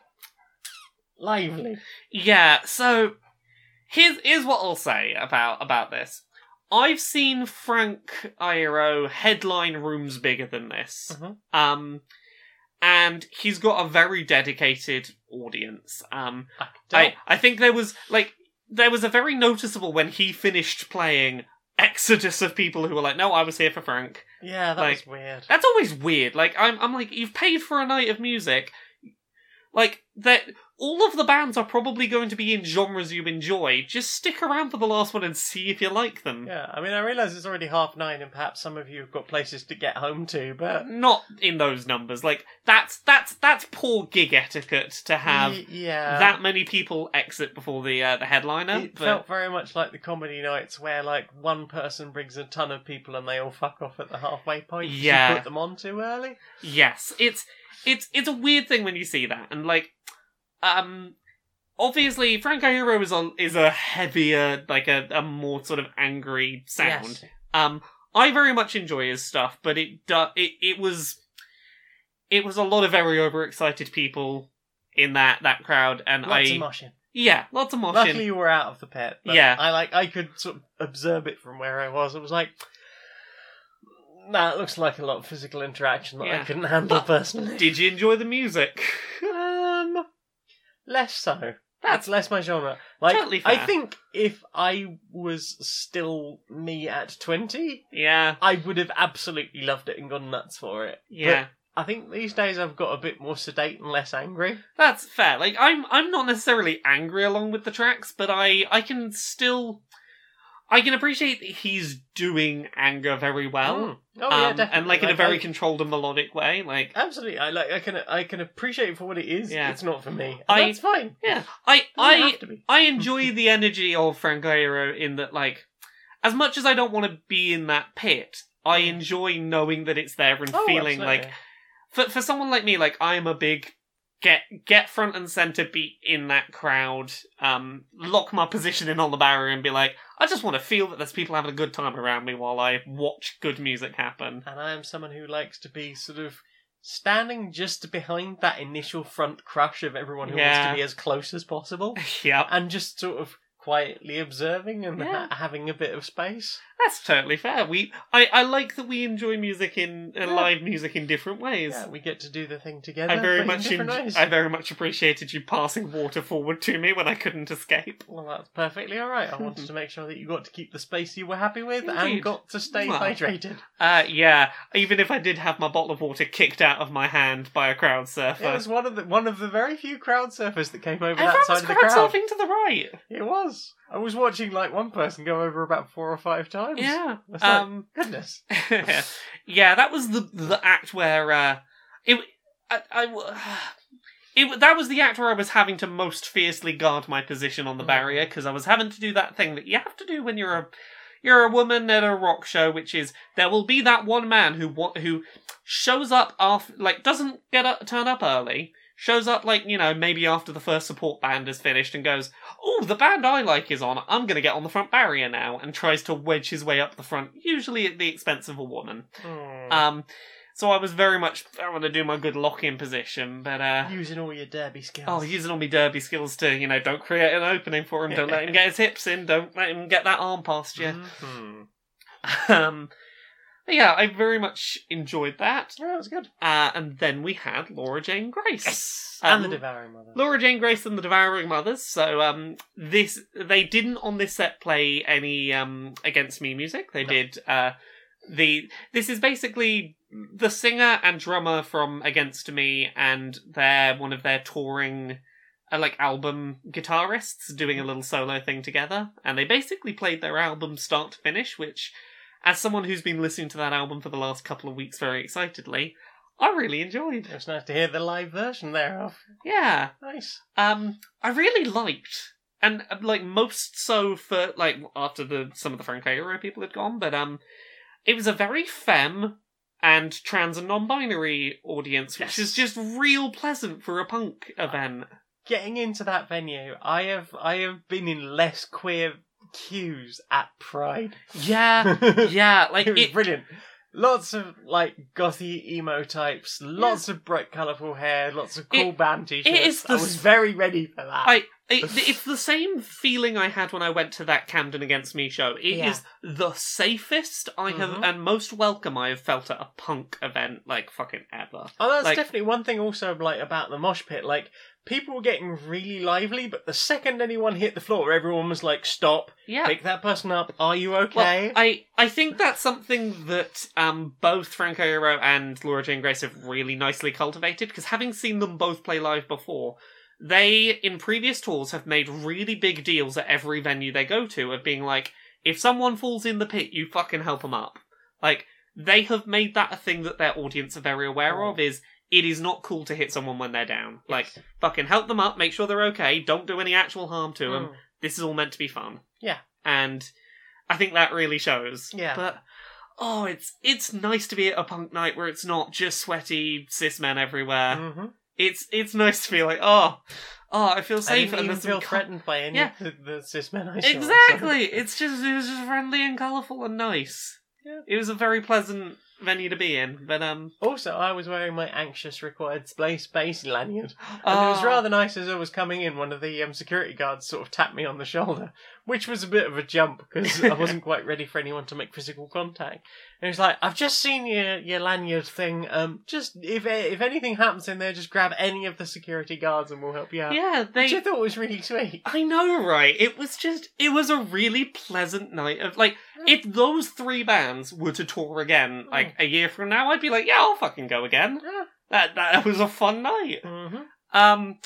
lively. Yeah, so here's here's what I'll say about about this. I've seen Frank Iero headline rooms bigger than this. Mhm. Um and he's got a very dedicated audience. Um I. I I think there was like there was a very noticeable when he finished playing exodus of people who were like, "No, I was here for Frank." yeah, that like- was weird. That's always weird. Like I'm I'm like you've paid for a night of music. Like that all of the bands are probably going to be in genres you enjoy. Just stick around for the last one and see if you like them. Yeah, I mean, I realise it's already half nine, and perhaps some of you have got places to get home to, but Not in those numbers. Like that's that's that's poor gig etiquette to have Y- yeah, that many people exit before the uh, the headliner. it but- felt very much like the comedy nights where like one person brings a ton of people and they all fuck off at the halfway point. 'cause Yeah. you put them on too early. Yes, it's it's it's a weird thing when you see that, and like, um, obviously Frank Iero is a is a heavier, like a, a more sort of angry sound. Yes. Um, I very much enjoy his stuff, but it do, it it was it was a lot of very overexcited people in that that crowd, and Lots I of moshing. yeah, lots of moshing. Luckily, you were out of the pit. But Yeah. I like I could sort of observe it from where I was. It was like. That looks like a lot of physical interaction that I Yeah. couldn't handle Well, personally. Did you enjoy the music? Um, less so. That's That's less my genre. Like, Totally I fair. think if I was still me at twenty, yeah, I would have absolutely loved it and gone nuts for it. yeah. I think these days I've got a bit more sedate and less angry. That's fair. Like I'm I'm not necessarily angry along with the tracks, but I I can still I can appreciate that he's doing anger very well. Mm. Oh yeah, um, definitely. and like in a very I- controlled and melodic way. Like absolutely. I like. I can. I can appreciate it for what it is. Yeah. It's not for me. I- that's fine. yeah, I It I have to be. I enjoy the energy of Frank Iero in that like as much as I don't want to be in that pit, I enjoy knowing that it's there and Oh, feeling absolutely. like for for someone like me, like I'm a big get get front and center, be in that crowd, um, lock my position in on the barrier, and be like, I just want to feel that there's people having a good time around me while I watch good music happen. and I am someone who likes to be sort of standing just behind that initial front crush of everyone who wants to be as close as possible, yeah and just sort of quietly observing and Yeah. ha- having a bit of space. that's totally fair. We I I like that we enjoy music in uh, Yeah. live music in different ways. Yeah, we get to do the thing together. I very but much in different en- ways. I very much appreciated you passing water forward to me when I couldn't escape. Well, that's perfectly all right. I wanted to make sure that you got to keep the space you were happy with Indeed. and got to stay Well. hydrated. Uh, yeah. Even if I did have my bottle of water kicked out of my hand by a crowd surfer, It was one of the one of the very few crowd surfers that came over everyone that side was of the crowd crowd. surfing to the right. It was. I was watching like one person go over about four or five times. Yeah. It's like, Um. goodness. yeah, that was the the act where uh, it. I, I it that was the act where I was having to most fiercely guard my position on the Mm. barrier because I was having to do that thing that you have to do when you're a you're a woman at a rock show, which is there will be that one man who who shows up after like doesn't get up, turn up early. Shows up like you know maybe after the first support band is finished and goes, oh the band I like is on. I'm gonna get on the front barrier now and tries to wedge his way up the front, usually at the expense of a woman. Hmm. Um, so I was very much I want to do my good lock-in position, but uh, Using all your derby skills. oh, using all my derby skills to you know don't create an opening for him, don't let him get his hips in, don't let him get that arm past you. Mhm. Um, yeah, I very much enjoyed that. Yeah, that was good. Uh, and then we had Laura Jane Grace. Yes. Um, and the Devouring Mother. Laura Jane Grace and the Devouring Mothers. So um this they didn't on this set play any um Against Me music. They No. did uh the this is basically the singer and drummer from Against Me and they're one of their touring uh, like album guitarists doing a little solo thing together and they basically played their album start to finish which as someone who's been listening to that album for the last couple of weeks very excitedly I really enjoyed. It's nice to hear the live version thereof. Yeah. Nice. Um, I really liked, and uh, like most so for like after the some of the Frank Iero people had gone, but um, it was a very femme and trans and non-binary audience, which Yes. is just real pleasant for a punk event. Getting into that venue, I have I have been in less queer queues at Pride. Yeah, yeah, like it was it. brilliant. Lots of like gothy emo types, lots of bright, colourful hair, lots of cool It- band t-shirts. is the I was s- very ready for that. I, it, it's the same feeling I had when I went to that Camden Against Me show. It is Yeah. the safest I have Mhm. and most welcome I have felt at a punk event like fucking ever. Oh, that's Like- definitely one thing. Also, like about the mosh pit, like people were getting really lively, but the second anyone hit the floor, everyone was like, "Stop! Yeah, Pick that person up. Are you okay?" Well, I, I think that's something that um, both Frank Iero and Laura Jane Grace have really nicely cultivated because having seen them both play live before, they, in previous tours, have made really big deals at every venue they go to of being like, if someone falls in the pit, you fucking help them up. Like, they have made that a thing that their audience are very aware Oh. of is it is not cool to hit someone when they're down. Like, fucking help them up, make sure they're okay, don't do any actual harm to them Mm. this is all meant to be fun. Yeah. And I think that really shows. Yeah. But oh, it's it's nice to be at a punk night where it's not just sweaty cis men everywhere. Mhm. It's it's nice to feel like, oh, oh, I feel I safe didn't even feel co- threatened by any Yeah. of the, the cis men I saw. Exactly. It's just it was just friendly and colourful and nice. Yeah. It was a very pleasant venue to be in. But um Also, I was wearing my anxious required space space lanyard, and it was ah, rather nice as I was coming in. One of the um, security guards sort of tapped me on the shoulder, which was a bit of a jump because I wasn't quite ready for anyone to make physical contact. And he was like, "I've just seen your your lanyard thing. Um, just if if anything happens in there, just grab any of the security guards and we'll help you out." yeah, Which I thought was really sweet. I know, right? It was just, it was a really pleasant night of like, if those three bands were to tour again, like a year from now, I'd be like, yeah, I'll fucking go again. Yeah. That that was a fun night. Mm-hmm. Um,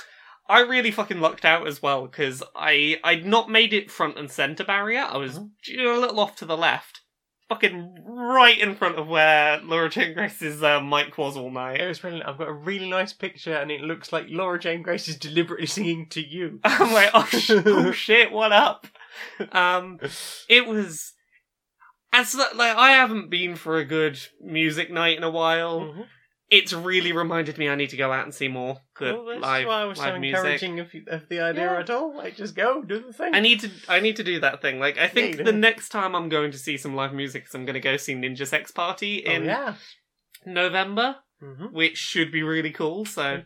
I really fucking lucked out as well because I I'd not made it front and center barrier. I was Mhm. a little off to the left, fucking right in front of where Laura Jane Grace's uh, mic was all night. It was brilliant. I've got a really nice picture, and it looks like Laura Jane Grace is deliberately singing to you. I'm like, oh, sh- oh shit, what up? Um, it was as like I haven't been for a good music night in a while. Mhm. It's really reminded me I need to go out and see more good Well, live why I was so live music. encouraging of, of the idea Yeah. at all. Like, just go, do the thing. I need to I need to do that thing. Like I think you the next time I'm going to see some live music is I'm going to go see Ninja Sex Party oh, in yeah. November, Mm-hmm. which should be really cool. So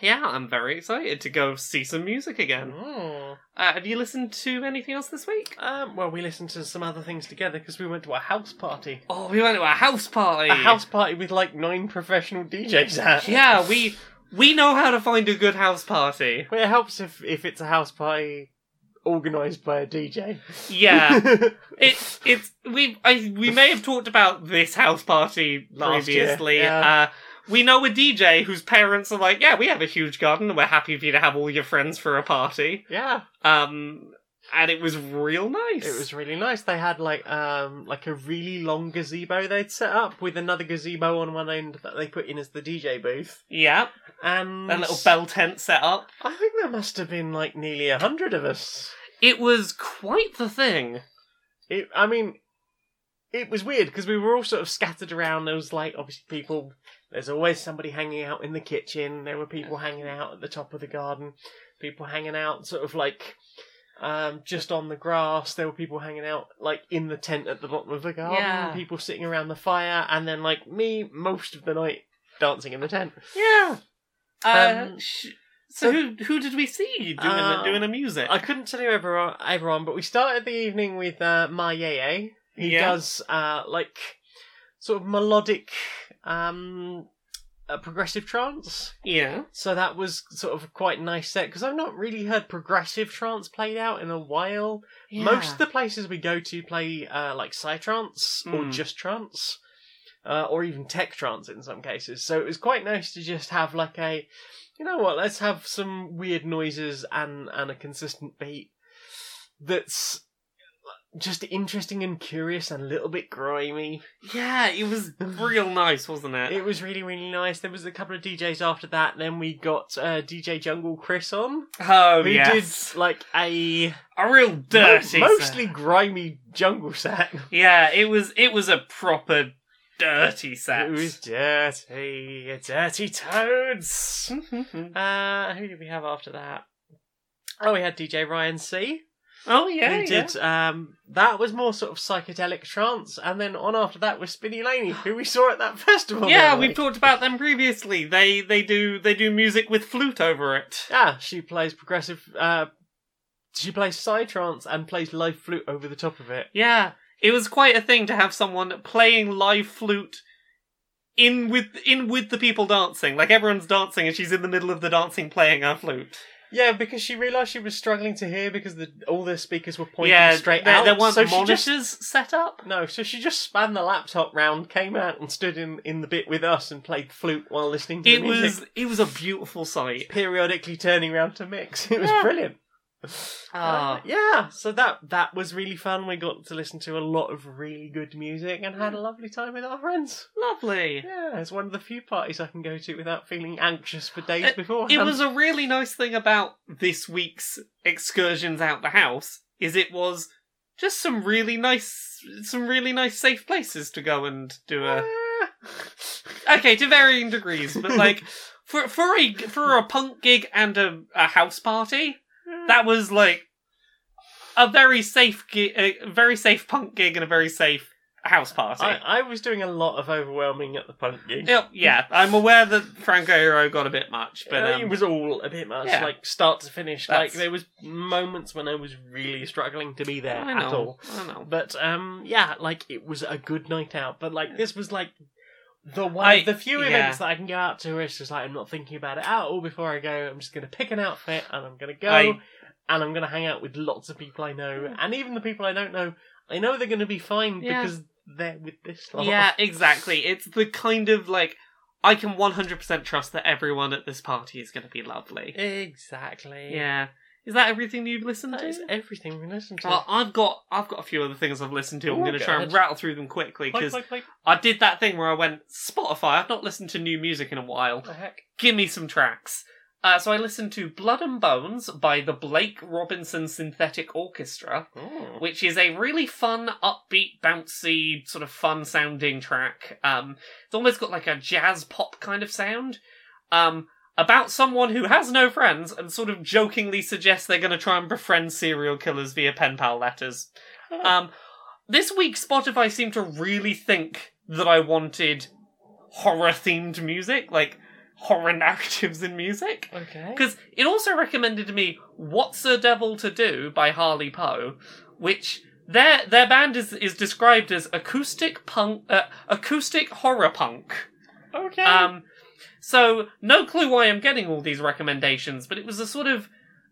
yeah, I'm very excited to go see some music again. Oh. Uh, have you listened to anything else this week? Um, well, we listened to some other things together because we went to a house party. Oh, we went to a house party. A house party with like nine professional DJs at. Yeah, we we know how to find a good house party. Well, it helps if if it's a house party organised by a DJ. Yeah, it it's we I we may have talked about this house party Last year, yeah. Uh, we know a DJ whose parents are like, yeah, we have a huge garden and we're happy for you to have all your friends for a party. yeah, Um, and it was real nice. it was really nice. They had like um like a really long gazebo they'd set up with another gazebo on one end that they put in as the DJ booth, yeah, and a little bell tent set up. I think there must have been like nearly a hundred of us. It was quite the thing. It, I mean, it was weird because we were all sort of scattered around. There was like obviously people. There's always somebody hanging out in the kitchen. There were people hanging out at the top of the garden. People hanging out sort of like um, just on the grass. There were people hanging out like in the tent at the bottom of the garden. Yeah. People sitting around the fire, and then like me most of the night dancing in the tent. Yeah. Uh, Um, sh- so who who did we see doing Uh, the, doing the music? I couldn't tell you everyone, everyone but we started the evening with uh, Ma Yeye. He Yeah. does uh, like sort of melodic, um, a progressive trance. Yeah. So that was sort of a quite nice set because I've not really heard progressive trance played out in a while. Most of the places we go to play uh, like psytrance or Mm. just trance, uh, or even tech trance in some cases. So it was quite nice to just have like a, you know what? Let's have some weird noises and and a consistent beat that's just interesting and curious and a little bit grimy. Yeah, it was real nice, wasn't it? It was really really nice. There was a couple of DJs after that. Then we got uh, DJ Jungle Chris on, oh, who yes. did like a a real dirty mo- set. mostly grimy jungle set. Yeah, it was it was a proper dirty set. It was dirty, dirty toads. Uh, who did we have after that? Oh, we had DJ Ryan C. oh yeah, who yeah. um that was more sort of psychedelic trance, and then on after that was Spinny Laney, who we saw at that festival. yeah, we've talked about them previously. They they do they do music with flute over it. Yeah, she plays progressive. Uh, she plays psytrance and plays live flute over the top of it. Yeah, it was quite a thing to have someone playing live flute in with in with the people dancing. Like everyone's dancing, and she's in the middle of the dancing playing her flute. Yeah, because she realised she was struggling to hear because the all the speakers were pointing yeah, straight there, out. there weren't so she monitors just set up. No, so she just spanned the laptop round, came out and stood in, in the bit with us and played flute while listening to It the music. was it was a beautiful sight. periodically turning around to mix. It was Yeah. brilliant. Uh, yeah, so that that was really fun. We got to listen to a lot of really good music and had a lovely time with our friends. Lovely. Yeah, it's one of the few parties I can go to without feeling anxious for days It- before. It was a really nice thing about this week's excursions out the house is it was just some really nice some really nice safe places to go and do a okay to varying degrees but like for for a for a punk gig and a, a house party that was like a very safe gig, a very safe punk gig and a very safe house party. I, I was doing a lot of overwhelming at the punk gig. Yep, yeah, I'm aware that Frank Iero got a bit much, but Uh, um, it was all a bit much, yeah. like start to finish. Like That's- there was moments when I was really struggling to be there I at know, all. I know. But um, yeah, like it was a good night out. But like this was like the one I- of the few yeah. events that I can go out to. Where it's just like I'm not thinking about it at all before I go. I'm just gonna pick an outfit and I'm gonna go I- and I'm gonna hang out with lots of people I know, hmm. and even the people I don't know. I know they're gonna be fine Yeah. because they're with this lot. Yeah, exactly. It's the kind of like I can 100% trust that everyone at this party is going to be lovely. exactly. Yeah. Is that everything you've listened that to? is everything we listened to. Well, I've got I've got a few other things I've listened to. I'm Oh, going to try and rattle through them quickly Like, because like, like, I did that thing where I went Spotify. I've not listened to new music in a while. what the heck? Give me some tracks. Uh, so I listened to Blood and Bones by the Blake Robinson Synthetic Orchestra, Oh. which is a really fun, upbeat, bouncy, sort of fun sounding track. Um, it's almost got like a jazz pop kind of sound. Um, about someone who has no friends and sort of jokingly suggests they're going to try and befriend serial killers via pen pal letters. Um, this week, Spotify seemed to really think that I wanted horror themed music, like horror narratives in music. Okay. Because it also recommended to me "What's a Devil to Do" by Harley Poe, which their their band is is described as acoustic punk, uh, acoustic horror punk. Okay. Um, so no clue why I'm getting all these recommendations, but it was a sort of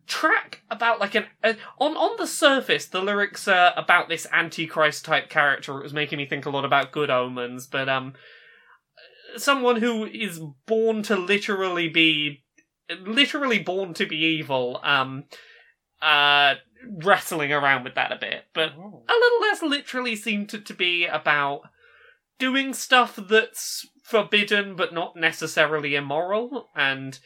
track about like an uh, on on the surface the lyrics are about this antichrist type character it was making me think a lot about good omens but um someone who is born to literally be literally born to be evil um uh wrestling around with that a bit but Oh. a little less literally seemed to, to be about doing stuff that's forbidden but not necessarily immoral and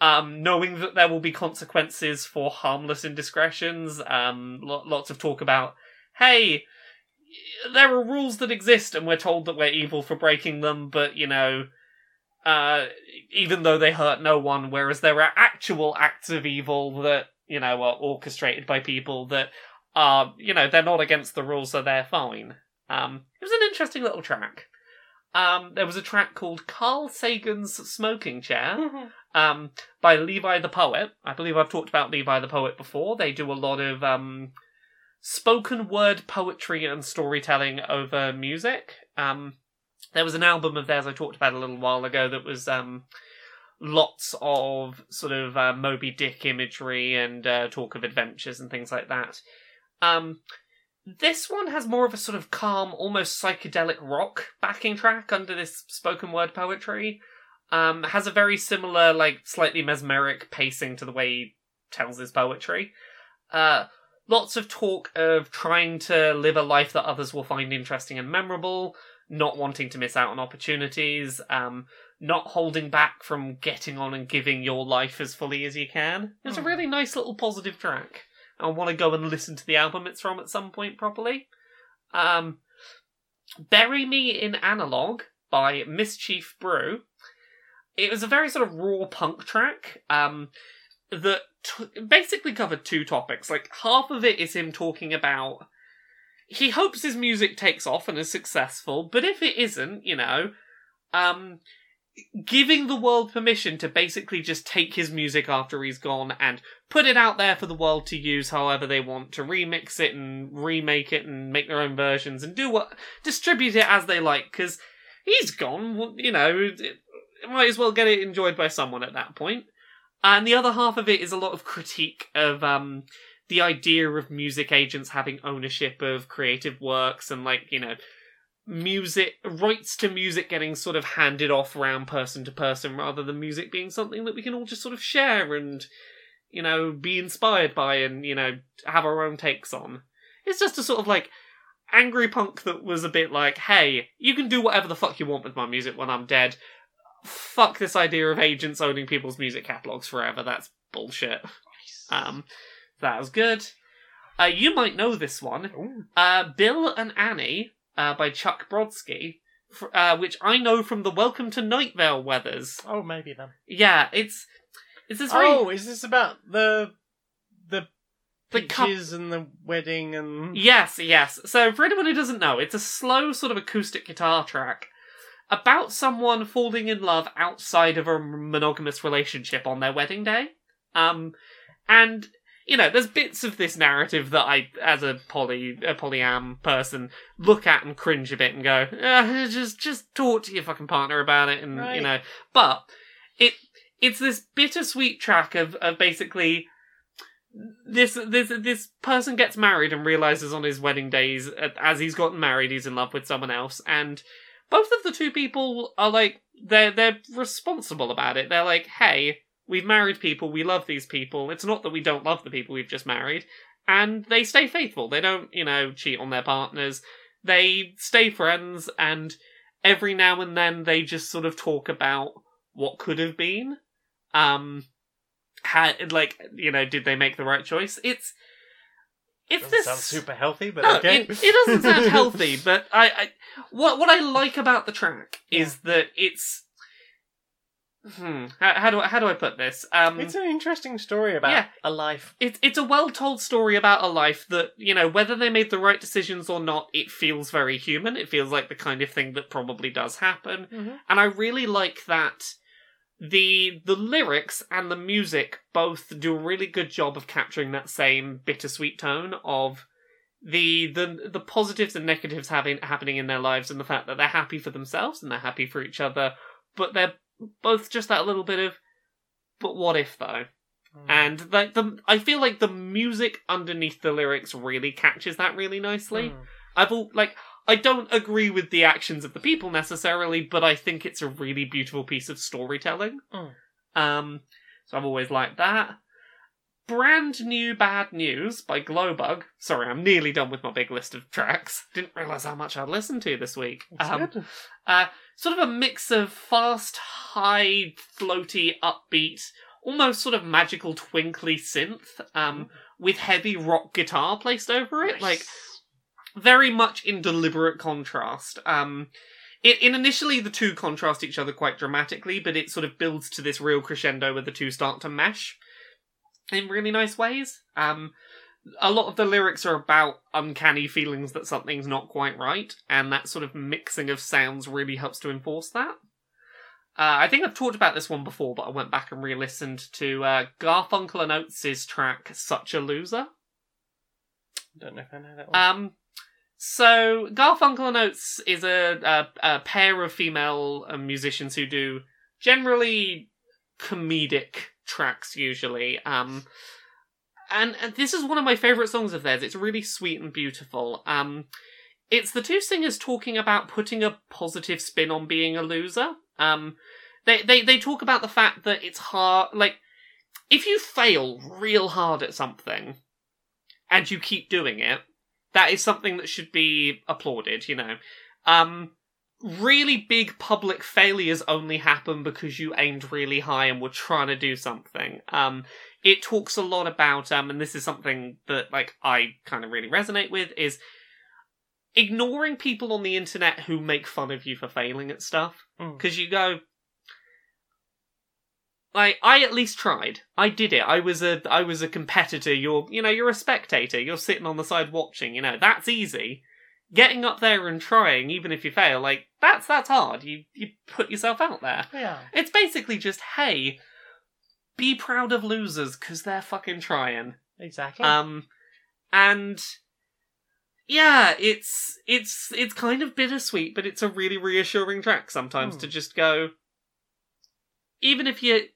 um, knowing that there will be consequences for harmless indiscretions um, lo- lots of talk about hey there are rules that exist and we're told that we're evil for breaking them but you know uh, even though they hurt no one whereas there are actual acts of evil that you know are orchestrated by people that are you know they're not against the rules so they're fine. Um, it was an interesting little track um, there was a track called carl sagan's smoking chair um, by levi the poet. I believe i've talked about levi the poet before. They do a lot of um, spoken word poetry and storytelling over music. Um, there was an album of theirs I talked about a little while ago that was um, lots of sort of uh, Moby Dick imagery and uh, talk of adventures and things like that. Um, this one has more of a sort of calm, almost psychedelic rock backing track under this spoken word poetry. Um, has a very similar, like slightly mesmeric pacing to the way he tells his poetry. Uh, lots of talk of trying to live a life that others will find interesting and memorable, not wanting to miss out on opportunities, um, not holding back from getting on and giving your life as fully as you can. It's a Hmm. really nice little positive track. I want to go and listen to the album it's from at some point properly. Um, Bury Me in Analog by Mischief Brew. It was a very sort of raw punk track um, that t- basically covered two topics. Like, half of it is him talking about. He hopes his music takes off and is successful, but if it isn't, you know, um, giving the world permission to basically just take his music after he's gone and put it out there for the world to use however they want to remix it and remake it and make their own versions and do what distribute it as they like because he's gone you know it, might as well get it enjoyed by someone at that point. And the other half of it is a lot of critique of um the idea of music agents having ownership of creative works and like you know music rights to music getting sort of handed off around person to person rather than music being something that we can all just sort of share and you know be inspired by and you know have our own takes on. It's just a sort of like angry punk that was a bit like hey you can do whatever the fuck you want with my music when i'm dead. Fuck this idea of agents owning people's music catalogs forever. That's bullshit. Um that was good. Uh, you might know this one. Uh, Bill and Annie uh, by Chuck Brodsky, fr- uh, which I know from the Welcome to Night Vale Weathers. Oh, maybe then. Yeah, it's it's this very Oh, is this about the the The peaches and the wedding and yes, yes. So for anyone who doesn't know, it's a slow sort of acoustic guitar track about someone falling in love outside of a monogamous relationship on their wedding day. Um, and you know, there's bits of this narrative that I, as a poly a polyam person, look at and cringe a bit and go, "Ah, just just talk to your fucking partner about it, and you know. But it it's this bittersweet track of of basically this this this person gets married and realizes on his wedding days uh, as he's gotten married he's in love with someone else and both of the two people are like they're they're responsible about it they're like hey we've married people we love these people. It's not that we don't love the people we've just married. And they stay faithful. They don't you know cheat on their partners. They stay friends and every now and then they just sort of talk about what could have been. Um had like you know did they make the right choice? It's it's doesn't this sound super healthy, but no, okay. it, it doesn't sound healthy but I, I what what i like about the track is that it's hmm how, how do I, how do i put this um It's an interesting story about Yeah. a life. it's it's a well told story about a life that you know whether they made the right decisions or not it feels very human it feels like the kind of thing that probably does happen Mhm. and i really like that the the lyrics and the music both do a really good job of capturing that same bittersweet tone of the the the positives and negatives having happening in their lives and the fact that they're happy for themselves and they're happy for each other but they're both just that little bit of but what if though and like the I feel like the music underneath the lyrics really catches that really nicely. Mm. I've all like I don't agree with the actions of the people necessarily, but I think it's a really beautiful piece of storytelling. Mm. Um, so I've always liked that. Brand new bad news by Glowbug. Sorry, I'm nearly done with my big list of tracks. Didn't realize how much I'd listened to this week. Um, good. uh, sort of a mix of fast, high, floaty, upbeat, almost sort of magical, twinkly synth, um, with heavy rock guitar placed over it, like very much in deliberate contrast. Um, it, in initially the two contrast each other quite dramatically, but it sort of builds to this real crescendo where the two start to mesh in really nice ways. Um, a lot of the lyrics are about uncanny feelings that something's not quite right, and that sort of mixing of sounds really helps to enforce that. Uh, I think I've talked about this one before, but I went back and re-listened to uh, Garfunkel and Oates' track "Such a Loser." Don't know if I know that one. Um, So Garfunkel and Oates is a, a, a pair of female uh, musicians who do generally comedic tracks usually. Um, and, this is one of my favorite songs of theirs. It's really sweet and beautiful. Um, it's the two singers talking about putting a positive spin on being a loser. Um, they, they, they talk about the fact that it's hard, like, if you fail real hard at something and you keep doing it, that is something that should be applauded, you know. Um, really big public failures only happen because you aimed really high and were trying to do something. Um, it talks a lot about, um, and this is something that, like, I kind of really resonate with, is ignoring people on the internet who make fun of you for failing at stuff. Mm. Because you go, like, I at least tried. I did it. I was a, I was a competitor. You're, you know, you're a spectator. You're sitting on the side watching. You know, that's easy. Getting up there and trying, even if you fail, like that's that's hard. You you put yourself out there. Yeah. It's basically just, hey, be proud of losers because they're fucking trying. Exactly. Um, and yeah, it's it's it's kind of bittersweet, but it's a really reassuring track sometimes Hmm. to just go. Even if you,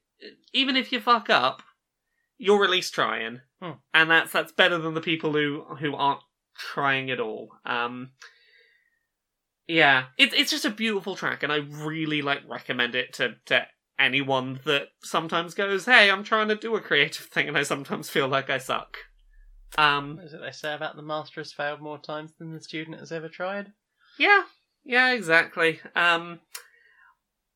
even if you fuck up, you're at least trying, Hmm. and that's that's better than the people who who aren't trying it all. Um, yeah, it's it's just a beautiful track, and I really like recommend it to to anyone that sometimes goes, "Hey, I'm trying to do a creative thing, and I sometimes feel like I suck." Um, What is it they say about the master has failed more times than the student has ever tried? yeah, yeah, exactly. Um,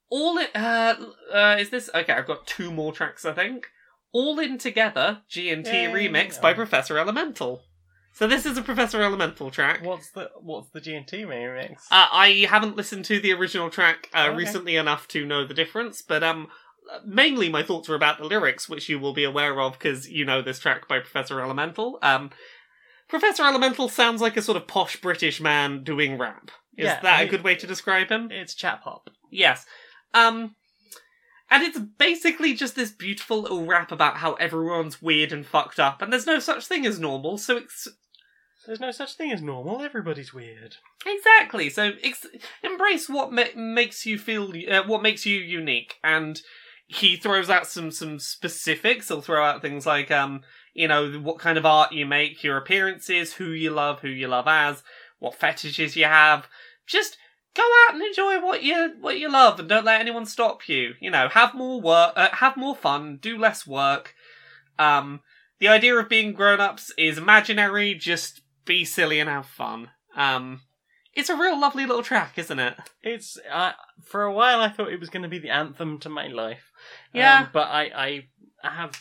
all it uh, uh is this okay? I've got two more tracks, I think. All in together, G and T remix by Professor Elemental. So this is a Professor Elemental track. What's the what's the G and T remix? Uh, I haven't listened to the original track uh, Okay. recently enough to know the difference, but um, mainly my thoughts were about the lyrics, which you will be aware of because you know this track by Professor Elemental. Um, Professor Elemental sounds like a sort of posh British man doing rap. Is Yeah, that a good way to describe him? it's chap hop. Yes. Um, and it's basically just this beautiful little rap about how everyone's weird and fucked up, and there's no such thing as normal. So it's There's no such thing as normal. Everybody's weird. Exactly. So ex- embrace what ma- makes you feel, uh, what makes you unique, and he throws out some some specifics. He'll throw out things like, um, you know, what kind of art you make, your appearances, who you love, who you love as, what fetishes you have. Just go out and enjoy what you what you love, and don't let anyone stop you. You know, have more work, uh, have more fun, do less work. Um, the idea of being grown ups is imaginary. Just be silly and have fun. Um, it's a real lovely little track, isn't it? It's uh, for a while I thought it was going to be the anthem to my life. Yeah. Um, but I, I have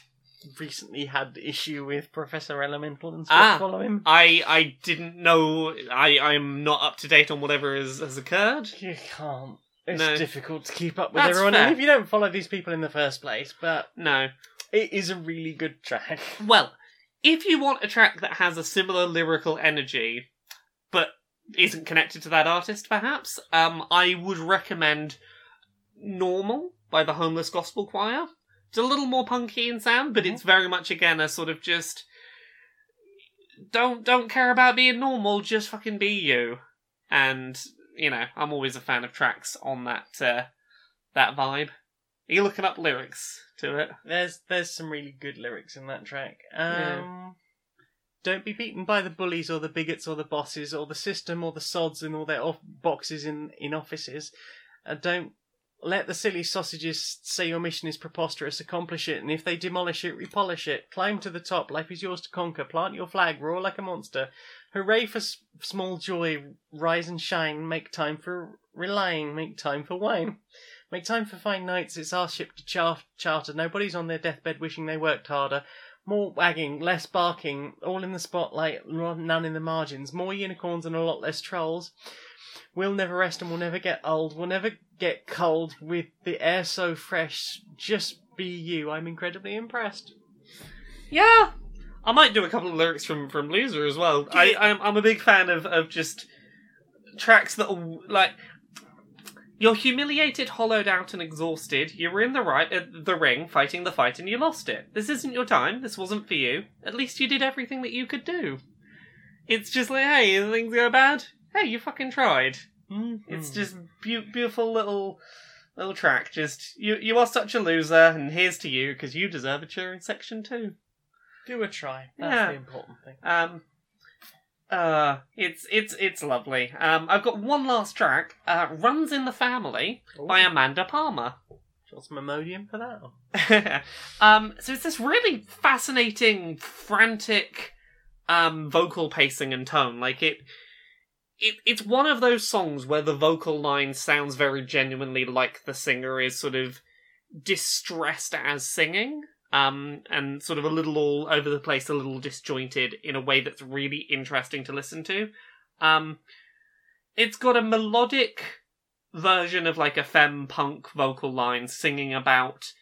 recently had issue with Professor Elemental and Ah. following him. I I didn't know. I I'm not up to date on whatever has, has occurred. You can't. It's No. difficult to keep up with That's everyone, fair. if you don't follow these people in the first place. But No. it is a really good track. Well, if you want a track that has a similar lyrical energy, but isn't connected to that artist, perhaps, um, I would recommend "Normal" by the Homeless Gospel Choir. It's a little more punky in sound, but it's very much again a sort of just don't don't care about being normal, just fucking be you. And you know, I'm always a fan of tracks on that uh, that vibe. Are you looking up lyrics to it? There's there's some really good lyrics in that track. Um, Yeah. Don't be beaten by the bullies or the bigots or the bosses or the system or the sods in all their off- boxes in in offices. Uh, don't let the silly sausages say your mission is preposterous. Accomplish it, and if they demolish it, repolish it. Climb to the top. Life is yours to conquer. Plant your flag. Roar like a monster. Hooray for s- small joy. Rise and shine. Make time for relying. Make time for wine. Make time for fine nights. It's our ship to char- charter. Nobody's on their deathbed wishing they worked harder. More wagging, less barking, all in the spotlight, none in the margins. More unicorns and a lot less trolls. We'll never rest and we'll never get old. We'll never get cold with the air so fresh. Just be you. I'm incredibly impressed. Yeah, I might do a couple of lyrics from from Loser as well. I I'm, I'm a big fan of of just tracks that are like you're humiliated, hollowed out, and exhausted. You were in the right uh, the ring, fighting the fight, and you lost it. This isn't your time. This wasn't for you. At least you did everything that you could do. it's just like, hey, things go bad. Hey, you fucking tried. It's Mm. just beau- beautiful little little track. Just you you are such a loser, and here's to you because you deserve a cheering section too. do a try. That's Yeah. the important thing. Um, uh, it's it's it's lovely. Um, I've got one last track. Uh, "Runs in the Family" by Amanda Palmer. What's Memodium for that? um, so it's this really fascinating, frantic, um, vocal pacing and tone. Like it, it, it's one of those songs where the vocal line sounds very genuinely like the singer is sort of distressed as singing. Um, and sort of a little all over the place, a little disjointed in a way that's really interesting to listen to. Um, it's got a melodic version of like a femme punk vocal line singing about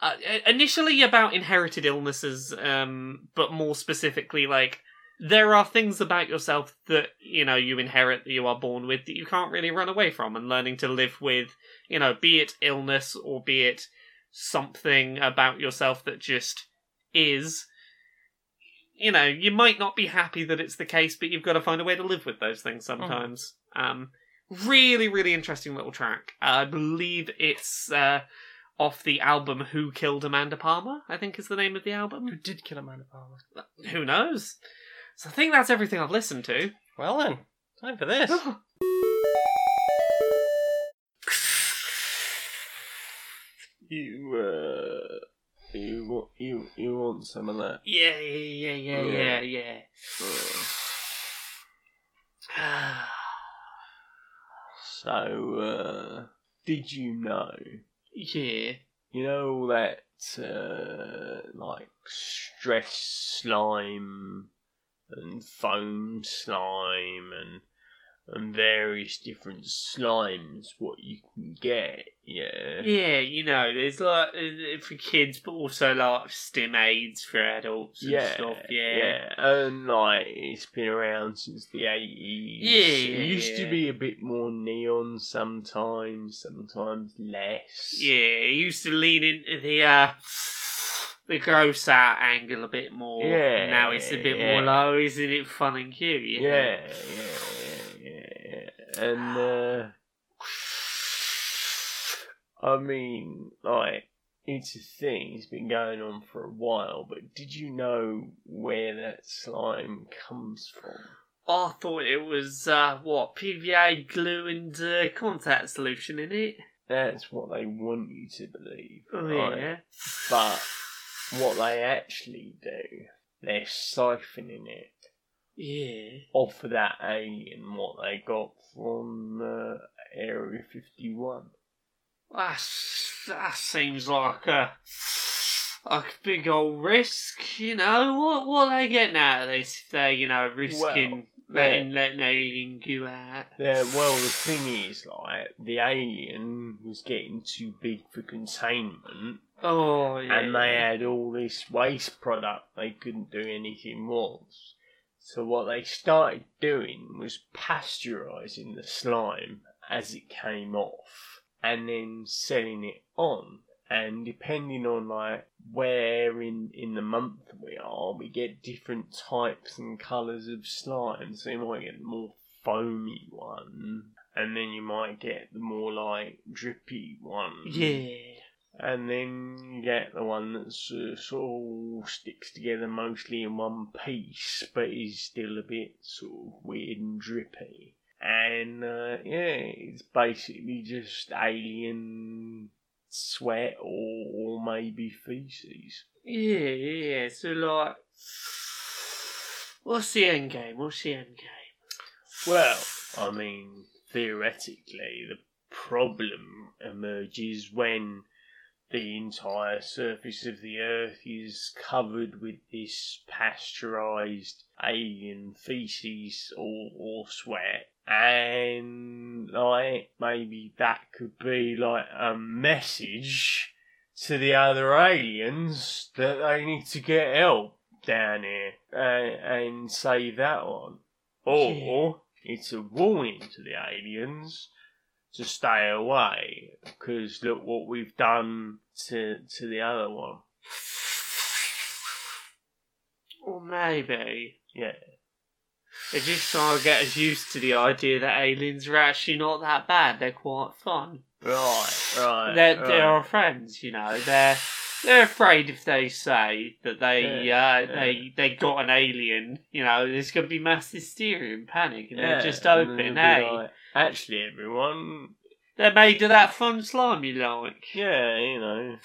uh, initially about inherited illnesses um but more specifically like there are things about yourself that you know you inherit that you are born with that you can't really run away from and learning to live with you know be it illness or be it something about yourself that just is you know you might not be happy that it's the case but you've got to find a way to live with those things sometimes um really really interesting little track i believe it's uh off the album who killed amanda palmer i think is the name of the album. Who did kill Amanda Palmer? who knows so i think that's everything i've listened to Well then, time for this. you, uh, you, wa- you, you want some of that? yeah yeah yeah yeah yeah yeah So, uh, did you know? yeah You know all that, uh, like stress slime and foam slime and and various different slimes what you can get, yeah. yeah you know there's like for kids but also like stim aids for adults and Yeah, stuff yeah yeah, and like it's been around since the eighties. Yeah, it used yeah. to be a bit more neon sometimes, sometimes less. Yeah, he used to lean into the uh the gross out angle a bit more. Yeah, Now it's a bit yeah. more low, isn't it fun and cute? you know? yeah, yeah, yeah, yeah. And uh, I mean, like, it's a thing. It's been going on for a while. But did you know where that slime comes from? I thought it was uh what, PVA glue and uh, contact solution in it. That's what they want you to believe. Oh right? yeah. But what they actually do, they're siphoning it Yeah. off of that alien what they got from uh, Area 51. That's, that seems like a a big old risk, you know. What what are they getting out of this if they're, you know, risking letting letting alien go out? Yeah, well, the thing is, like, the alien was getting too big for containment, Oh yeah. and they had all this waste product they couldn't do anything with. So what they started doing was pasteurising the slime as it came off, and then selling it on. And depending on like where in in the month we are, we get different types and colours of slime. So you might get the more foamy one, and then you might get the more like drippy one. Yeah. And then you get the one that's uh, sort of all sticks together mostly in one piece, but is still a bit sort of weird and drippy. And uh, yeah, it's basically just alien sweat or, or maybe feces. Yeah, yeah. So like, what's the end game? What's the end game? Well, I mean, theoretically, the problem emerges when the entire surface of the Earth is covered with this pasteurized alien feces or, or sweat. And, like, maybe that could be, like, a message to the other aliens that they need to get help down here and, and save that one. Or it's a warning to the aliens to stay away because look what we've done to to the other one. Or maybe, Yeah. They're just trying to get us used to the idea that aliens are actually not that bad. They're quite fun. Right, right. They're, right. they're our friends, you know. They're they're afraid if they say that they Yeah, uh, yeah. they they got an alien, you know, there's going to be mass hysteria and panic, and Yeah, they're just open. Hey, like, Actually, everyone. they're made of that fun slime you like. Yeah, you know.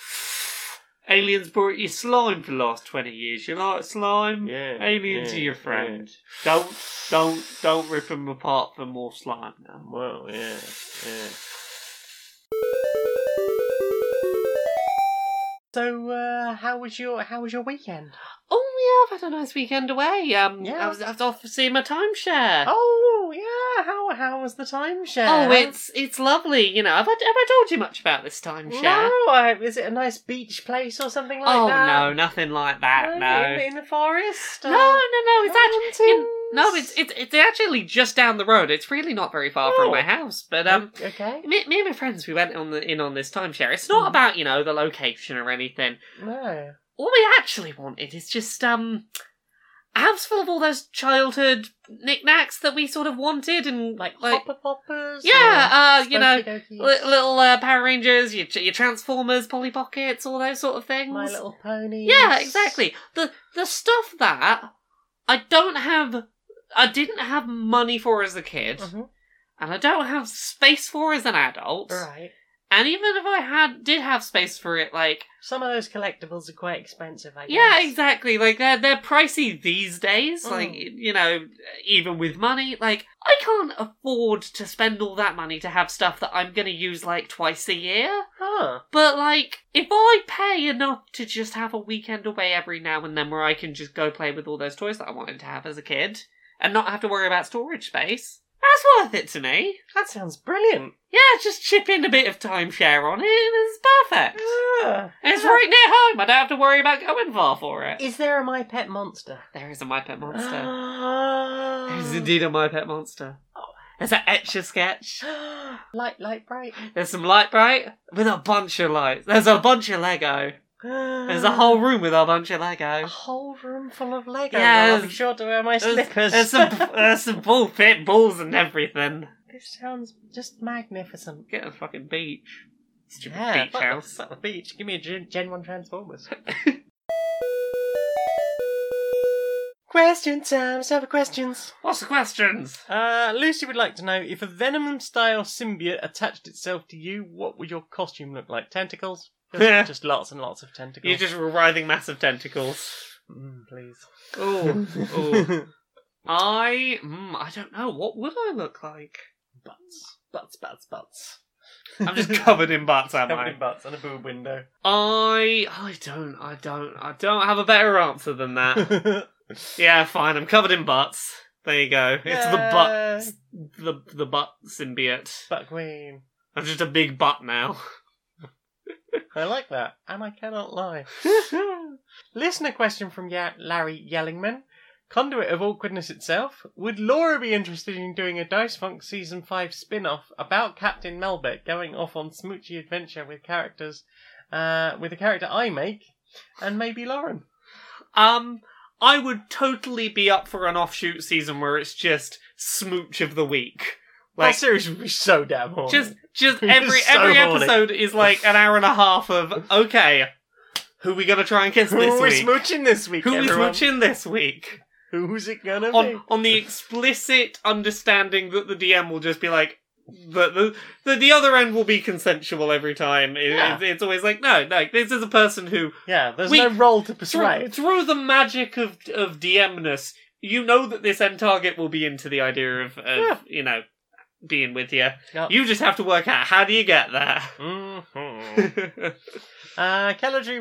Aliens brought you slime for the last twenty years. You like slime? Yeah. Aliens yeah, are your friend. Don't don't don't rip them apart for more slime now. Well, yeah, yeah. So, uh, how was your how was your weekend? Oh yeah, I've had a nice weekend away. Um, Yeah. I was I was off to see my timeshare. Oh yeah, how how was the timeshare? Oh, it's it's lovely. You know, have I, have I told you much about this timeshare? no. I, is it a nice beach place or something like that? oh that? no, nothing like that. No, in, in the forest. no, no, no. It's actually? No, it's it's it's actually just down the road. It's really not very far Oh. from my house. But um, okay. me, me and my friends we went on the in on this timeshare. It's not Mhm. about you know the location or anything. No. All we actually wanted is just um. A house full of all those childhood knickknacks that we sort of wanted, and Like, like hopper poppers. yeah, uh, you know, Li- little uh, Power Rangers, your, your Transformers, Polly Pockets, all those sort of things. My Little Ponies. yeah, exactly. The the stuff that I don't have, I didn't have money for as a kid, Mhm. and I don't have space for as an adult. Right. And even if I had did have space for it, like Some of those collectibles are quite expensive. I guess. yeah, exactly. Like they're they're pricey these days. Mm. Like you know, even with money, like I can't afford to spend all that money to have stuff that I'm gonna use like twice a year. Huh. But like, if I pay enough to just have a weekend away every now and then where I can just go play with all those toys that I wanted to have as a kid and not have to worry about storage space, that's worth it to me. That sounds brilliant. Yeah, just chip in a bit of timeshare on it and it's perfect. Ah. It's right near home. I don't have to worry about going far for it. Is there a My Pet Monster? There is a My Pet Monster. Ah. There is indeed a My Pet Monster. Oh. There's an etch a sketch. light, light, bright. There's some Lite-Brite with a bunch of lights. There's a bunch of Lego. There's a whole room with a bunch of Legos. a whole room full of Lego. Yeah, I'll be sure to wear my There's, slippers. there's some there's some bull pit balls and everything. This sounds just magnificent. Get a fucking beach. Stupid Yeah, beach fuck house. The, fuck the beach. Give me a Gen, Gen 1 Transformers. Question time. Have questions. What's the questions? Uh, Lucy would like to know if a Venom style symbiote attached itself to you, what would your costume look like? Tentacles? Just, Yeah. just lots and lots of tentacles. You're just writhing massive tentacles. Mm, please. Ooh, ooh. I, mm, I don't know. What would I look like? butts. Butts, butts, butts. I'm just covered in butts, am Covered I? in butts and a boob window. I, I don't, I don't, I don't have a better answer than that. yeah, fine. I'm covered in butts. There you go. It's the butt, the the butt symbiote. Butt queen. I'm just a big butt now. I like that, and I cannot lie. Listener question from ya- Larry Yellingman. Conduit of Awkwardness itself. Would Laura be interested in doing a Dice Funk Season 5 spin off about Captain Melbeck going off on smoochy adventure with characters, uh, with a character I make, and maybe Lauren? Um, I would totally be up for an offshoot season where it's just smooch of the week. Like, that series would be so damn horny. just just every so every horny. episode is like an hour and a half of okay, who we gonna try and kiss Who this are we week? smooching this week, Who we everyone? smooching this week? Who's it gonna be? On on the explicit understanding that the DM will just be like. The, the the the other end will be consensual every time. It- Yeah. it's, it's always like no, no. This is a person who yeah, there's We- no role to through, persuade. through the magic of of DMness, you know that this end target will be into the idea of, of Yeah. you know being with you. Yep. You just have to work out how do you get there. Mhm. Uh,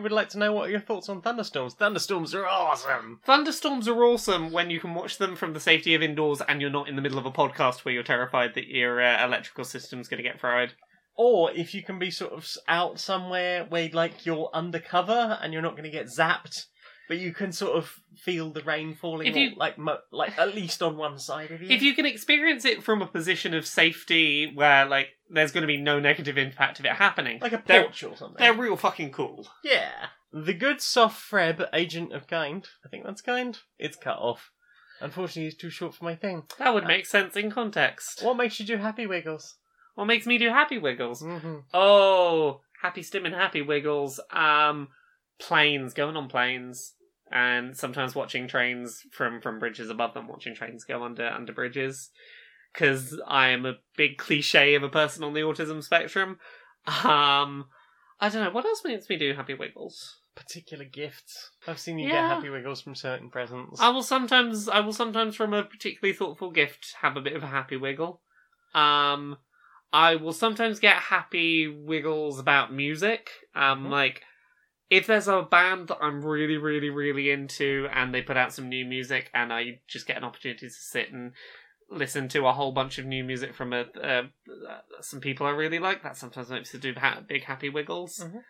would like to know what are your thoughts on thunderstorms. Thunderstorms are awesome. Thunderstorms are awesome when you can watch them from the safety of indoors and you're not in the middle of a podcast where you're terrified that your uh, electrical system's going to get fried. Or if you can be sort of out somewhere where like you're undercover and you're not going to get zapped, but you can sort of feel the rain falling, If you- or, like mo- like at least on one side of you. If you can experience it from a position of safety where like there's going to be no negative impact of it happening, like a porch or something. they're real fucking cool. Yeah. The good soft Freb, agent of kind. I think that's kind. It's cut off. Unfortunately, it's too short for my thing. That would make sense in context. What makes you do Happy Wiggles? What makes me do happy wiggles? Mm-hmm. Oh, happy stim and happy wiggles. Um, planes, going on planes, and sometimes watching trains from from bridges above them, watching trains go under under bridges. Because I am a big cliche of a person on the autism spectrum. Um, I don't know what else makes me do happy wiggles. Particular gifts. I've seen you Yeah. get Happy Wiggles from certain presents. I will sometimes, I will sometimes from a particularly thoughtful gift have a bit of a happy wiggle. Um, I will sometimes get happy wiggles about music. Um, Mhm. like if there's a band that I'm really, really, really into, and they put out some new music, and I just get an opportunity to sit and listen to a whole bunch of new music from a uh, some people I really like. That sometimes makes me do ha- big happy wiggles. Mhm.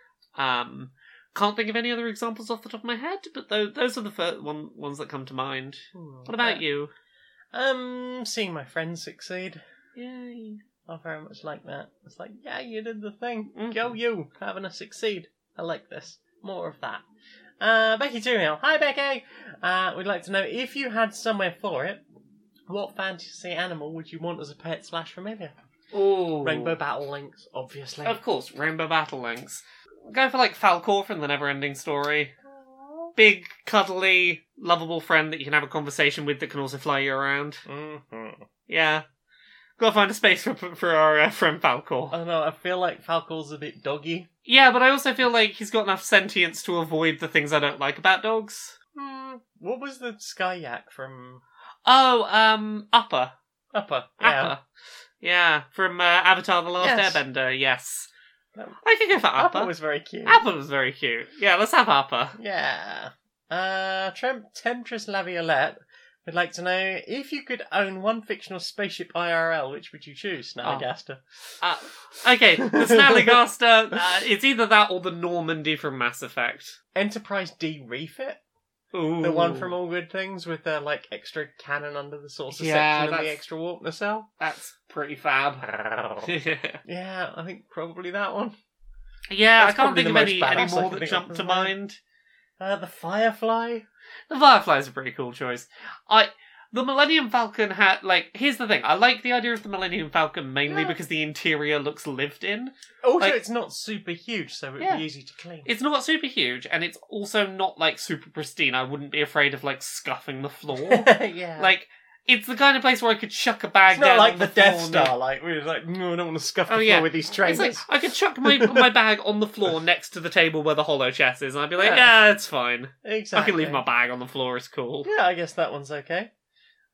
Um, can't think of any other examples off the top of my head, but those those are the first one, ones that come to mind. Hmm, What about uh, you? Um, seeing my friends succeed. Yay. I very much like that. It's like, yeah, you did the thing. Mhm. Go you, having us succeed. I like this. More of that. Uh, Becky Two Hi, Becky. Uh, we'd like to know if you had somewhere for it, what fantasy animal would you want as a pet slash familiar? Oh, Rainbow Battle Links, obviously. Of course, Rainbow Battle Links. Go for like Falkor from the Neverending Story. Big, cuddly, lovable friend that you can have a conversation with that can also fly you around. Mm-hmm. Yeah. Gotta find a space for for our uh, friend Falkor. I don't know. I feel like Falkor's a bit doggy. Yeah, but I also feel like he's got enough sentience to avoid the things I don't like about dogs. Hmm. What was the Sky Yak from Oh, um, Appa. Appa? Yeah. Appa. Yeah, from uh, Avatar The Last Yes. Airbender, yes. No. I could go for Appa. Appa was very cute. Appa was very cute. Yeah, let's have Appa. Yeah. Uh, Trem- Temptress Laviolette would like to know if you could own one fictional spaceship IRL, which would you choose, Snallygaster? Uh, okay, the Snallygaster, uh, it's either that or the Normandy from Mass Effect. Enterprise D refit, Ooh. the one from All Good Things with the like extra cannon under the saucer Yeah, section and the extra warp nacelle. That's pretty fab. Yeah, I think probably that one. yeah, That's I can't think of any, any more that jump to the moment. mind. Uh, the Firefly. The Firefly's a pretty cool choice. I the Millennium Falcon had like here's the thing. I like the idea of the Millennium Falcon mainly Yeah. because the interior looks lived in. Also, Like- it's not super huge, so it'd Yeah. be easy to clean. It's not super huge and it's also not like super pristine. I wouldn't be afraid of like scuffing the floor. yeah. like it's the kind of place where I could chuck a bag it's not down like on the, the Death Star, like we're like, no, I don't want to scuff the Oh, floor yeah. with these It's trains. like I could chuck my my bag on the floor next to the table where the holochess is, and I'd be like, Yeah. yeah, it's fine. exactly. I can leave my bag on the floor. It's cool. Yeah, I guess that one's okay.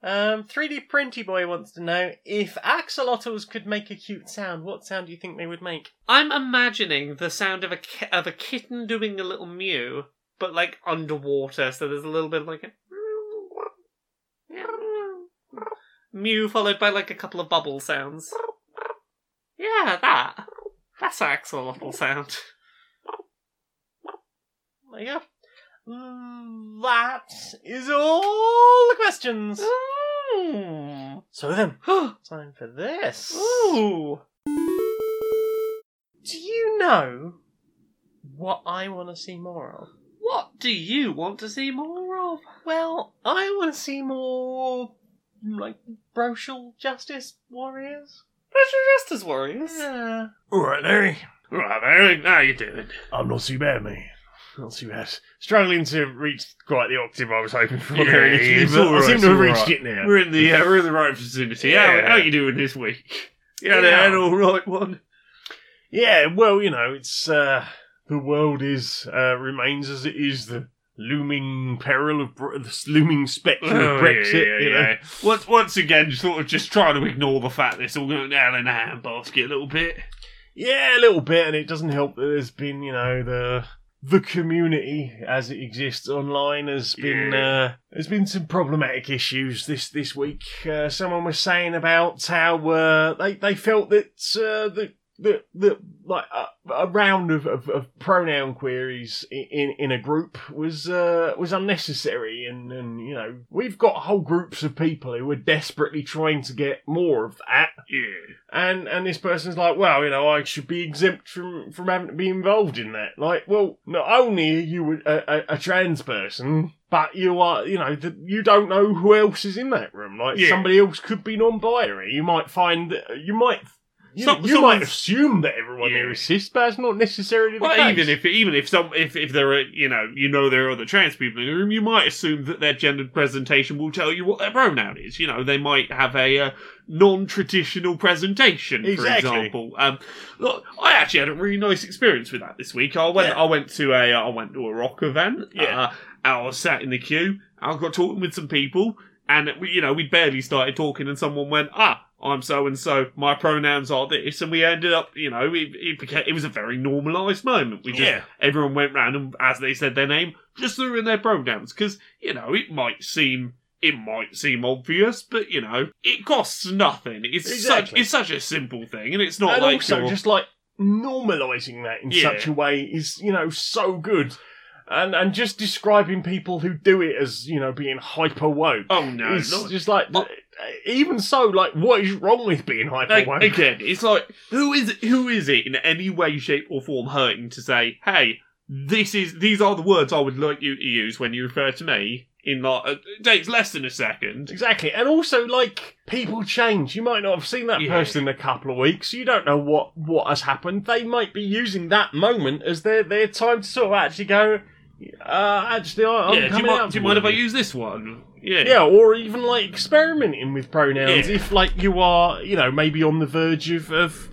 Um, 3D Printy Boy wants to know if axolotls could make a cute sound. What sound do you think they would make? I'm imagining the sound of a ki- of a kitten doing a little mew, but like underwater. So there's a little bit of like a mew followed by like a couple of bubble sounds. Yeah, that. That's an axolotl sound. There you go. Mm, That is all the questions. Ooh. So then, time for this. Ooh. Do you know what I want to see more of? What do you want to see more of? Well, I want to see more like social justice warriors. Pressure Justice Warriors. Yeah. Alright, Larry. All right, Larry. how you doing? I'm not too bad, mate. Not too bad. Struggling to reach quite the octave I was hoping for Yeah, there initially, it's but all I seem to have reached right. it now. We're in the uh, we're in the right vicinity. How, Yeah. how you doing this week? You had Yeah. an all right one. Yeah, well, you know, it's uh the world is uh remains as it is. The looming peril of Bre- the looming spectre Oh, of Brexit. yeah, you yeah, know. yeah. Once, once again, sort of just trying to ignore the fact that it's all going down in a handbasket a little bit. Yeah, a little bit, and it doesn't help that there's been, you know, the the community as it exists online has been Yeah. uh, there's been some problematic issues this this week. Uh, someone was saying about how uh, they they felt that uh, the that like a, a round of, of, of pronoun queries in in a group was uh, was unnecessary, and and you know we've got whole groups of people who are desperately trying to get more of that, Yeah. and and this person's like, well, you know, I should be exempt from from having to be involved in that. Like, well, not only are you a, a, a trans person. But you are, you know, th- you don't know who else is in that room. Like Yeah. somebody else could be non-binary. You might find, you might you, Some- you might assume that everyone Yeah. there is cis, but that's not necessarily the Well, case. even if even if some if if there are you know you know there are other trans people in the room, you might assume that their gendered presentation will tell you what their pronoun is. You know, they might have a uh, non-traditional presentation, for example. Um, look, I actually had a really nice experience with that this week. I went Yeah. I went to a I went to a rock event. Yeah. Uh, I was sat in the queue. I got talking with some people, and we, you know we barely started talking, and someone went, "Ah, I'm so and so. My pronouns are this," and we ended up, you know, it, it became it was a very normalised moment. We just yeah, everyone went round and as they said their name, just threw in their pronouns because you know it might seem it might seem obvious, but you know it costs nothing. It's such it's such a simple thing, and it's not and like also just like normalizing that in Yeah. such a way is you know so good, and and just describing people who do it as you know being hyper woke. oh no, not just like. Even so, like what is wrong with being hyper Like, again, it's like who is who is it in any way, shape, or form hurting to say, "Hey, this is these are the words I would like you to use when you refer to me." In like uh, it takes less than a second. Exactly, and also like people change. You might not have seen that Yeah. person in a couple of weeks. You don't know what what has happened. They might be using that moment as their their time to sort of actually go. Uh, actually, I, I'm yeah, do you, coming mind, out do you mind if I use this one? Yeah, Yeah, or even like experimenting with pronouns Yeah. if like you are, you know, maybe on the verge of, of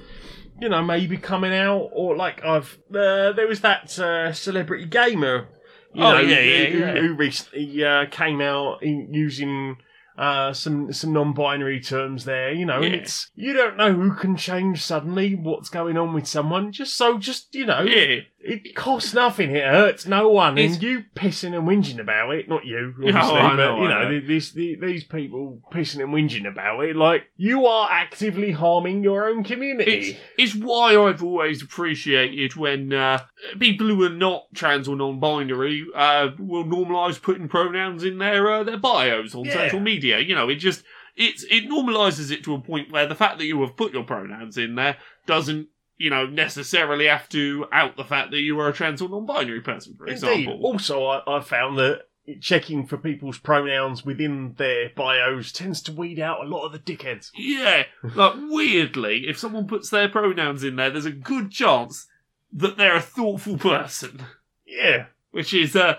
you know, maybe coming out, or like I've uh, there was that uh, celebrity gamer, you Oh, know, yeah, yeah, who, yeah. who recently uh, came out in, using. Uh, some some non-binary terms there, you know, and it's you don't know who can change suddenly what's going on with someone. Just so, just you know, yeah. it costs nothing. It hurts no one, It's- and you pissing and whinging about it. Not you, obviously, I but know, you know, know. these these these people pissing and whinging about it. Like you are actively harming your own It's, community. it's why I've always appreciated when uh, people who are not trans or non-binary uh, will normalise putting pronouns in their uh, their bios on Yeah. social media. You know, it just it's it normalises it to a point where the fact that you have put your pronouns in there doesn't you know necessarily have to out the fact that you are a trans or non-binary person, for Indeed. example. Also, I, I found that checking for people's pronouns within their bios tends to weed out a lot of the dickheads. Yeah, like weirdly, if someone puts their pronouns in there, there's a good chance that they're a thoughtful person. Yeah. which is uh,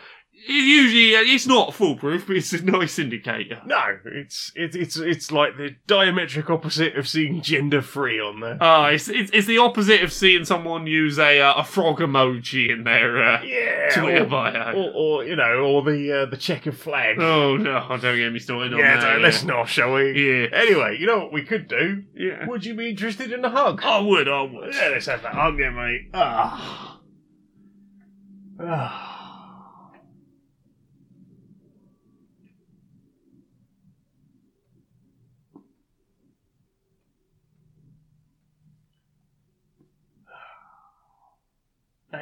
usually uh, it's not foolproof, but it's a nice indicator. No, it's it's it's it's like the diametric opposite of seeing gender free on there. Uh, it's, it's it's the opposite of seeing someone use a uh, a frog emoji in their uh, yeah. Twitter or- bio. or, or you know, or the uh, the checker flag. Oh no! Don't get me started on yeah, that. don't, let's not, shall we? Yeah, Anyway, you know what we could do? yeah. Would you be interested in a hug? I would, I would. Yeah, let's have that hug, then, mate. Ah. Ah.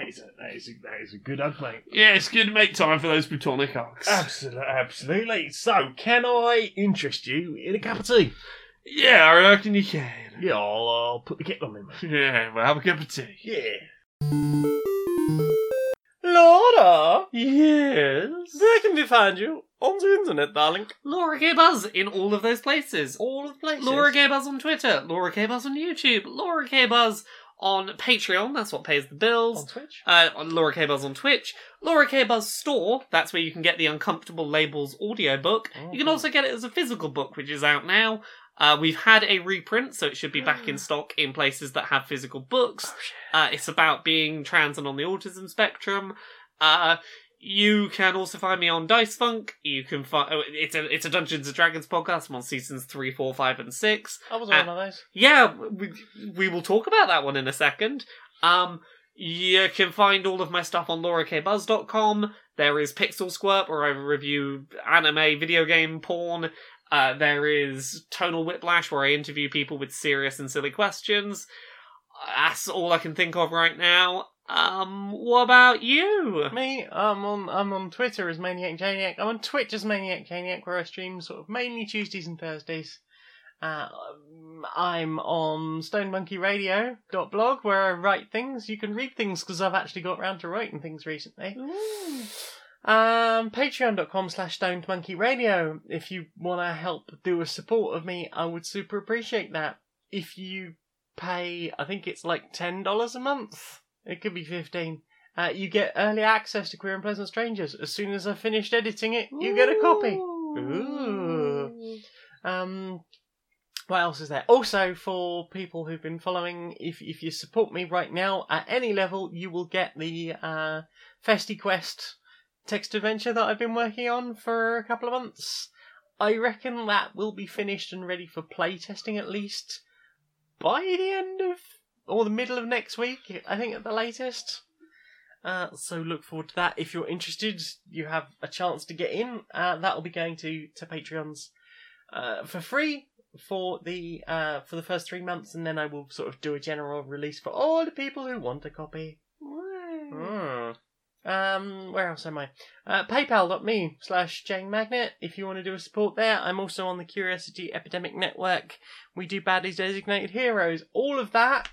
That is a that is a, that is a good hug, mate. Yeah, it's good to make time for those platonic hugs. Absolutely, absolutely. So, can I interest you in a cup of tea? yeah, I reckon you can. Yeah, I'll, I'll put the kettle on, mate. Yeah, well, have a cup of tea. Yeah. Laura, Yes. Where can we find you? On the internet, darling. Laura K Buzz in all of those places. All of the places. Laura K Buzz on Twitter, Laura K Buzz on YouTube, Laura K Buzz on Patreon, that's what pays the bills. on Twitch. Uh, on Laura K Buzz on Twitch, Laura K Buzz store. That's where you can get the Uncomfortable Labels audiobook. You can Mhm. also get it as a physical book, which is out now. Uh, we've had a reprint, so it should be back in stock in places that have physical books. Uh, it's about being trans and on the autism spectrum. Uh, you can also find me on Dice Funk. You can find oh, it's a it's a Dungeons and Dragons podcast. I'm on seasons three, four, five, and six. I was Uh, on one of those. Yeah, we, we will talk about that one in a second. Um, you can find all of my stuff on laurakbuzz.com. There is Pixel Squirt, where I review anime, video game, porn. Uh, there is Tonal Whiplash, where I interview people with serious and silly questions. that's all I can think of right now. Um, what about you? Me, I'm on I'm on Twitter as Maniac Janiac. I'm on Twitch as Maniac Janiac, where I stream sort of mainly Tuesdays and Thursdays. Uh, I'm on Stone Monkey Radio blog where I write things. You can read things because I've actually got around to writing things recently. Um, Patreon.com slash Stoned Monkey Radio. If you want to help do a support of me, I would super appreciate that. If you pay, I think it's like $10 a month. It could be 15 uh, you get early access to Queer and Pleasant Strangers. As soon as I've finished editing it, you get a copy. Ooh. Um, what else is there? Also, for people who've been following, if if you support me right now at any level, you will get the uh, FestiQuest text adventure that I've been working on for a couple of months. I reckon that will be finished and ready for playtesting at least by the end of or the middle of next week. I think at the latest. Uh, so look forward to that. If you're interested, you have a chance to get in. Uh, that'll be going to to Patreons uh, for free for the uh, for the first three months, and then I will sort of do a general release for all the people who want a copy. Hmm. Um, where else am I? Uh, PayPal.me slash Jane Magnet if you want to do a support there. I'm also on the Curiosity Epidemic Network. We do Badly Designated Heroes. All of that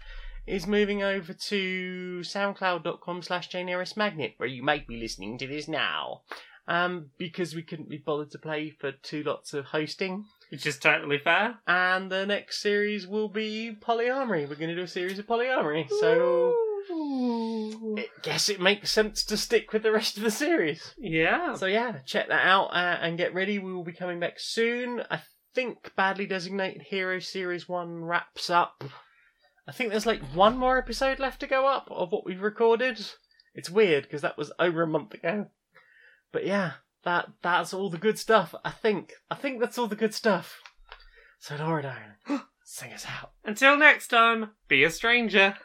is moving over to soundcloud.com slash Magnet, where you might be listening to this now. Um, because we couldn't be bothered to pay for two lots of hosting. Which is totally fair. And the next series will be polyamory. We're going to do a series of polyamory. So I guess it makes sense to stick with the rest of the series. Yeah. So yeah, check that out uh, and get ready. We will be coming back soon. I think Badly Designated Hero Series 1 wraps up. I think there's like one more episode left to go up of what we've recorded. It's weird because that was over a month ago. But yeah, that that's all the good stuff. I think. I think that's all the good stuff. So Laura Down, sing us out. Until next time, be a stranger.